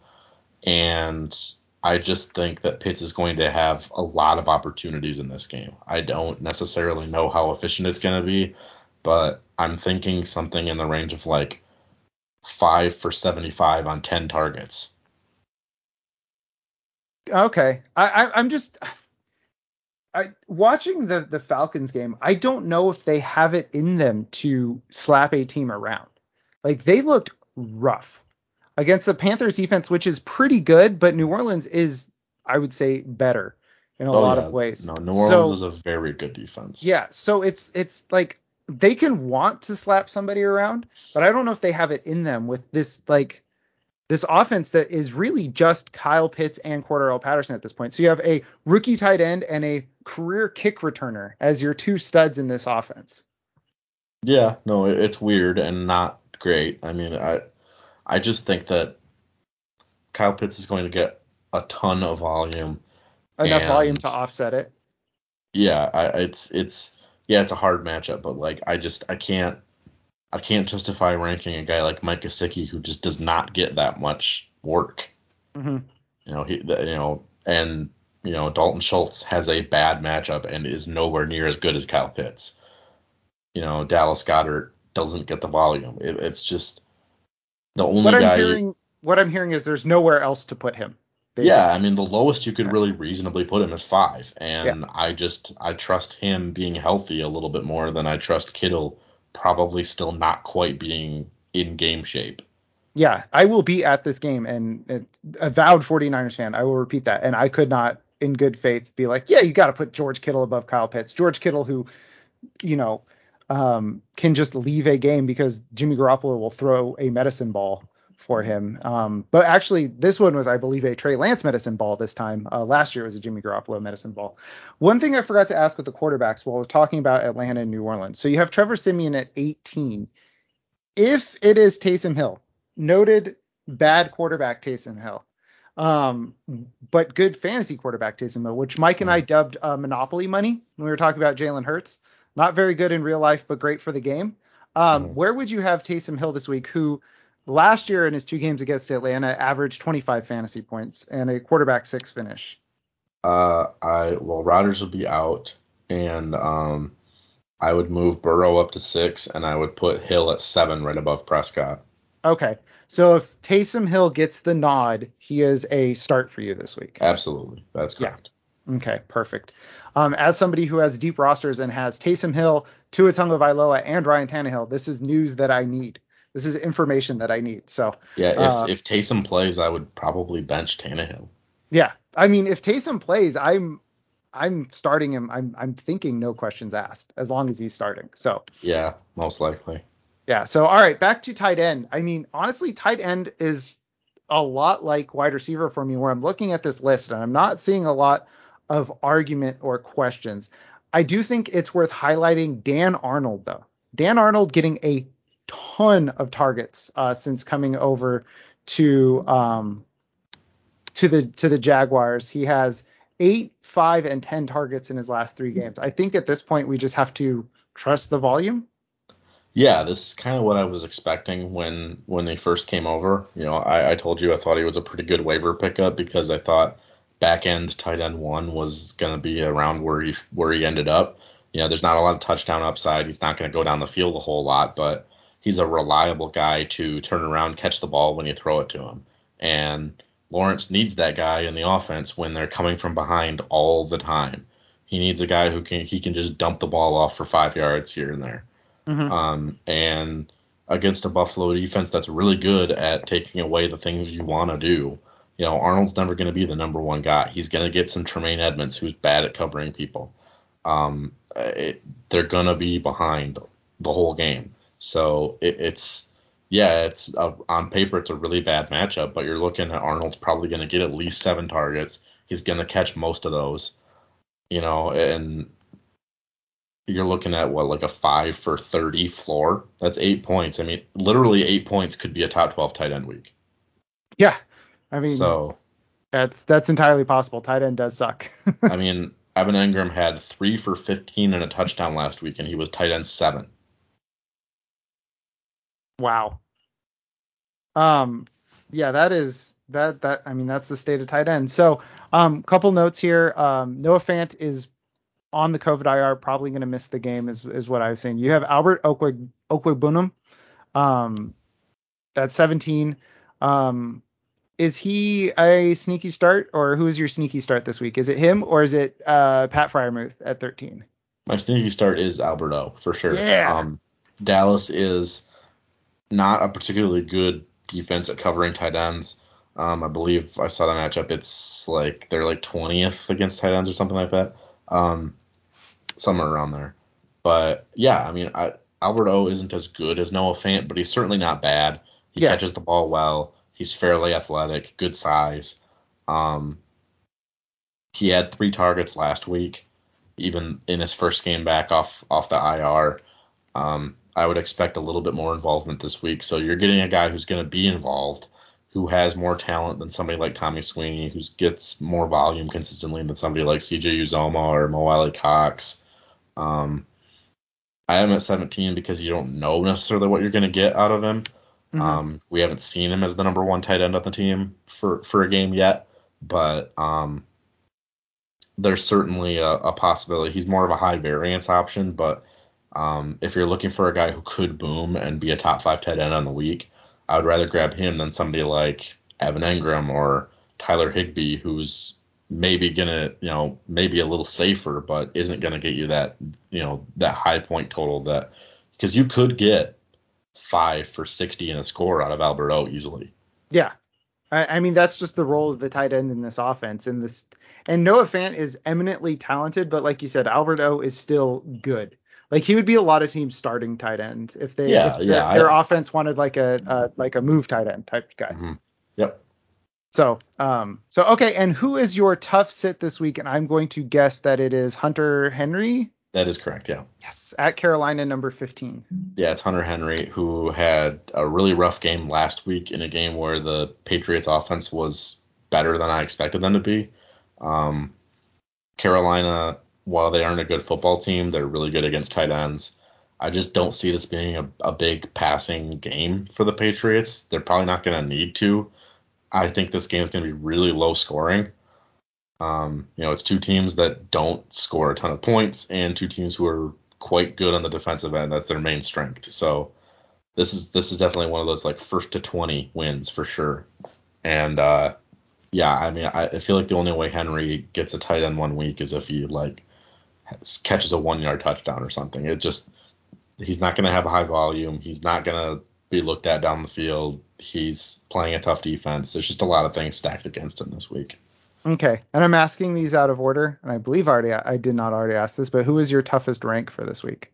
Speaker 1: And I just think that Pitts is going to have a lot of opportunities in this game. I don't necessarily know how efficient it's going to be, but I'm thinking something in the range of like five for 75 on 10 targets.
Speaker 2: Okay, I, I I'm just I, watching the the Falcons game. I don't know if they have it in them to slap a team around. Like they looked rough against the Panthers defense, which is pretty good, but New Orleans is, I would say, better in a oh, lot yeah. of ways.
Speaker 1: No, New Orleans so, is a very good defense.
Speaker 2: Yeah, so it's it's like they can want to slap somebody around, but I don't know if they have it in them with this like this offense that is really just Kyle Pitts and Cordarrelle Patterson at this point. So you have a rookie tight end and a career kick returner as your two studs in this offense.
Speaker 1: Yeah, no, it's weird and not great. I mean, I I just think that Kyle Pitts is going to get a ton of volume.
Speaker 2: Enough
Speaker 1: and-
Speaker 2: volume to offset it.
Speaker 1: Yeah, I, it's it's yeah, it's a hard matchup, but like I just I can't I can't justify ranking a guy like Mike Gesicki who just does not get that much work.
Speaker 2: hmm
Speaker 1: You know, he you know, and you know Dalton Schultz has a bad matchup and is nowhere near as good as Kyle Pitts. You know, Dallas Goedert doesn't get the volume. It, it's just the only
Speaker 2: What I'm hearing, what I'm hearing is there's nowhere else to put him. basically.
Speaker 1: Yeah, I mean the lowest you could really reasonably put him is five, and I just I trust him being healthy a little bit more than I trust Kittle probably still not quite being in game shape.
Speaker 2: Yeah, I will be at this game and avowed 49ers fan. I will repeat that. And I could not, in good faith, be like, yeah, you got to put George Kittle above Kyle Pitts. George Kittle, who, you know, um, can just leave a game because Jimmy Garoppolo will throw a medicine ball for him. Um, but actually, this one was, I believe, a Trey Lance medicine ball this time. Uh, last year was a Jimmy Garoppolo medicine ball. One thing I forgot to ask with the quarterbacks while we're talking about Atlanta and New Orleans. So you have Trevor Siemian at 18. If it is Taysom Hill, noted bad quarterback Taysom Hill, um, but good fantasy quarterback Taysom Hill, which Mike and I dubbed uh, monopoly money when we were talking about Jalen Hurts. Not very good in real life, but great for the game. Um,
Speaker 1: Mhm.
Speaker 2: Where would you have Taysom Hill this week, who last year in his two games against Atlanta averaged 25 fantasy points and a quarterback six finish?
Speaker 1: Uh, I well Rodgers would be out, and um, I would move Burrow up to six, and I would put Hill at seven, right above Prescott.
Speaker 2: Okay, so if Taysom Hill gets the nod, he is a start for you this week.
Speaker 1: Absolutely, that's correct.
Speaker 2: Okay, perfect. Um, as somebody who has deep rosters and has Taysom Hill, Tua Tagovailoa, and Ryan Tannehill, this is news that I need. This is information that I need. So
Speaker 1: Yeah, if
Speaker 2: Uh,
Speaker 1: if Taysom plays, I would probably bench Tannehill.
Speaker 2: yeah, I mean, if Taysom plays, I'm I'm starting him. I'm I'm thinking no questions asked as long as he's starting. So
Speaker 1: Yeah, most likely.
Speaker 2: yeah. So all right, back to tight end. I mean, honestly, tight end is a lot like wide receiver for me, where I'm looking at this list and I'm not seeing a lot of argument or questions. I do think it's worth highlighting Dan Arnold though. Dan Arnold getting a ton of targets uh, since coming over to um, to the to the Jaguars. He has eight, five, and ten targets in his last three games. I think at this point we just have to trust the volume.
Speaker 1: Yeah, this is kind of what I was expecting when when they first came over. You know, I, I told you I thought he was a pretty good waiver pickup because I thought back end tight end one was going to be around where he where he ended up. You know, there's not a lot of touchdown upside. He's not going to go down the field a whole lot, but he's a reliable guy to turn around, catch the ball when you throw it to him. And Lawrence needs that guy in the offense when they're coming from behind all the time. He needs a guy who can he can just dump the ball off for five yards here and there.
Speaker 2: Mhm.
Speaker 1: Um, and against a Buffalo defense that's really good at taking away the things you want to do. You know, Arnold's never going to be the number one guy. He's going to get some Tremaine Edmunds, who's bad at covering people. Um, it, they're going to be behind the whole game. So it, it's, yeah, it's a, on paper it's a really bad matchup, but you're looking at Arnold's probably going to get at least seven targets. He's going to catch most of those, you know, and you're looking at what like a five for 30 floor. That's eight points. I mean, literally eight points could be a top 12 tight end week.
Speaker 2: Yeah, I mean
Speaker 1: So,
Speaker 2: that's that's entirely possible. Tight end does suck.
Speaker 1: I mean, Evan Engram had three for 15 and a touchdown last week, and he was tight end seven.
Speaker 2: Wow. Um, yeah, that is that that I mean that's the state of tight end. So, um, couple notes here. Um, Noah Fant is on the COVID IR, probably going to miss the game, is is what I've seen. You have Albert Okwuegbunam, um, that's 17. Um, is he a sneaky start, or who is your sneaky start this week? Is it him, or is it uh, Pat Freiermuth at 13?
Speaker 1: My sneaky start is Alberto for sure.
Speaker 2: Yeah.
Speaker 1: Um, Dallas is not a particularly good defense at covering tight ends. Um, I believe I saw the matchup. It's like they're like 20th against tight ends or something like that. Um, somewhere around there. But yeah, I mean, I, Alberto isn't as good as Noah Fant, but he's certainly not bad. He
Speaker 2: Yeah.
Speaker 1: catches the ball well. He's fairly athletic, good size. Um, he had three targets last week, even in his first game back off off the IR. Um, I would expect a little bit more involvement this week. So you're getting a guy who's going to be involved, who has more talent than somebody like Tommy Sweeney, who gets more volume consistently than somebody like CJ Uzomah or Mo Alie-Cox. Um, I am at 17 because you don't know necessarily what you're going to get out of him. Mm-hmm. Um, we haven't seen him as the number one tight end on the team for, for a game yet, but um, there's certainly a, a, possibility. He's more of a high variance option, but um, if you're looking for a guy who could boom and be a top five tight end on the week, I would rather grab him than somebody like Evan Engram or Tyler Higbee, who's maybe gonna, you know, maybe a little safer, but isn't gonna get you that, you know, that high point total that because you could get five for 60 in a score out of Alberto easily.
Speaker 2: Yeah. I, I, mean, that's just the role of the tight end in this offense. And this, and Noah Fant is eminently talented, but like you said, Alberto is still good. Like he would be a lot of teams starting tight ends if they yeah, if yeah, their, I, offense wanted like a uh, like a move tight end type guy.
Speaker 1: Mm-hmm. Yep.
Speaker 2: So um so okay, and who is your tough sit this week? And I'm going to guess that it is Hunter Henry.
Speaker 1: That is correct, yeah.
Speaker 2: Yes, at Carolina number 15.
Speaker 1: Yeah, it's Hunter Henry who had a really rough game last week in a game where the Patriots offense was better than I expected them to be. Um, Carolina while they aren't a good football team, they're really good against tight ends. I just don't see this being a, a big passing game for the Patriots. They're probably not going to need to. I think this game is going to be really low scoring. Um, you know, it's two teams that don't score a ton of points and two teams who are quite good on the defensive end. That's their main strength. So this is this is definitely one of those like first to 20 wins for sure. And uh, yeah, I mean, I, I feel like the only way Henry gets a tight end one week is if he like catches a one yard touchdown or something. It just he's not going to have a high volume. He's not going to be looked at down the field. He's playing a tough defense. There's just a lot of things stacked against him this week.
Speaker 2: Okay, and I'm asking these out of order, and I believe already I did not already ask this, but who is your toughest rank for this week?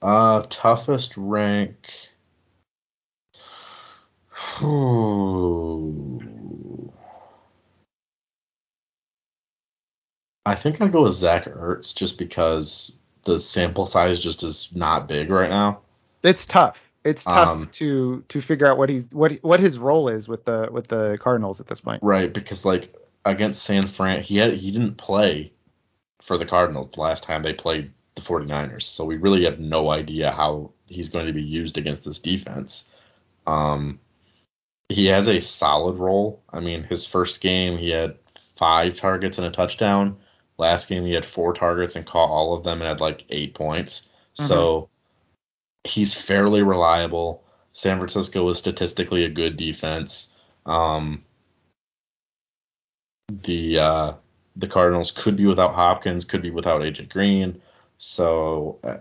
Speaker 1: Uh, toughest rank. Ooh. I think I'd go with Zach Ertz just because the sample size just is not big right now.
Speaker 2: It's tough. It's tough um, to to figure out what he's what what his role is with the with the Cardinals at this point.
Speaker 1: Right, because like against San Fran, he had he didn't play for the Cardinals the last time they played the 49ers. So we really have no idea how he's going to be used against this defense. Um, he has a solid role. I mean, his first game he had five targets and a touchdown. Last game he had four targets and caught all of them and had like eight points. Mm-hmm. So he's fairly reliable. San Francisco is statistically a good defense. Um, the uh, the Cardinals could be without Hopkins, could be without AJ Green. So uh,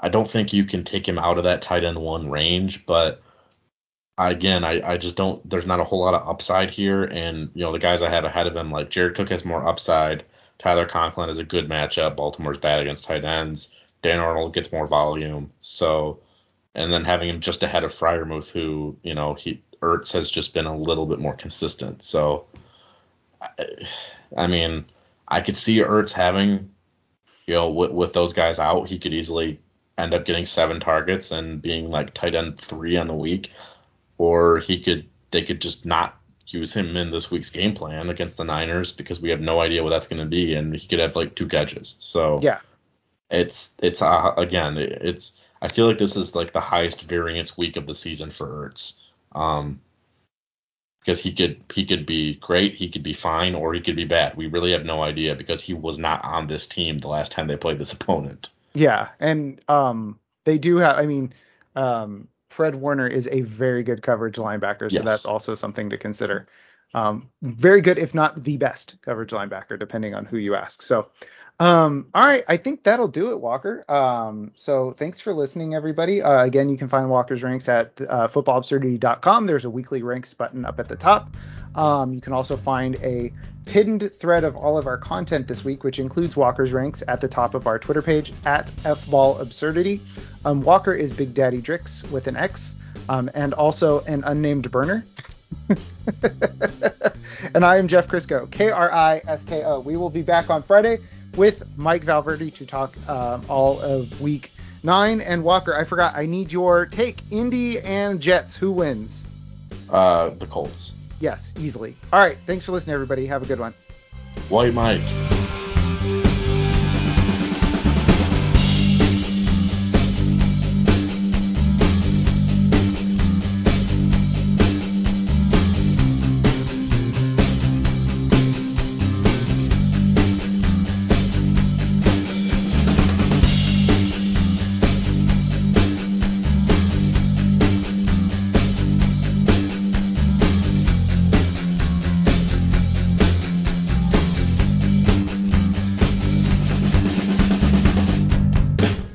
Speaker 1: I don't think you can take him out of that tight end one range, but again, I, I just don't. There's not a whole lot of upside here, and you know the guys I had ahead of him, like Jared Cook has more upside. Tyler Conklin is a good matchup. Baltimore's bad against tight ends. Dan Arnold gets more volume. So, and then having him just ahead of Freiermuth, who you know he Ertz has just been a little bit more consistent. So, I, mean, I could see Ertz having, you know, with, with those guys out, he could easily end up getting seven targets and being like tight end three on the week or he could they could just not use him in this week's game plan against the Niners because we have no idea what that's going to be, and he could have like two catches. So
Speaker 2: yeah,
Speaker 1: it's it's uh, again it's I feel like this is like the highest variance week of the season for Ertz. Um, because he could he could be great, he could be fine, or he could be bad. We really have no idea because he was not on this team the last time they played this opponent.
Speaker 2: Yeah, and um, they do have. I mean, um, Fred Warner is a very good coverage linebacker, so yes. that's also something to consider. Um, very good, if not the best coverage linebacker, depending on who you ask. So, um, all right, I think that'll do it, Walker. Um, so thanks for listening, everybody. Uh, again, you can find Walker's ranks at uh, footballabsurdity.com. There's a weekly ranks button up at the top. Um, you can also find a pinned thread of all of our content this week, which includes Walker's ranks at the top of our Twitter page at fballabsurdity. Um, Walker is Big Daddy Drix with an X, um, and also an unnamed burner. and I am Jeff Krisko, K R I S K O. We will be back on Friday with Mike Valverde to talk um, all of week Nine and Walker, I forgot. I need your take. Indy and Jets, who wins?
Speaker 1: Uh, the Colts.
Speaker 2: Yes, easily. All right. Thanks for listening, everybody. Have a good one.
Speaker 1: White Mike.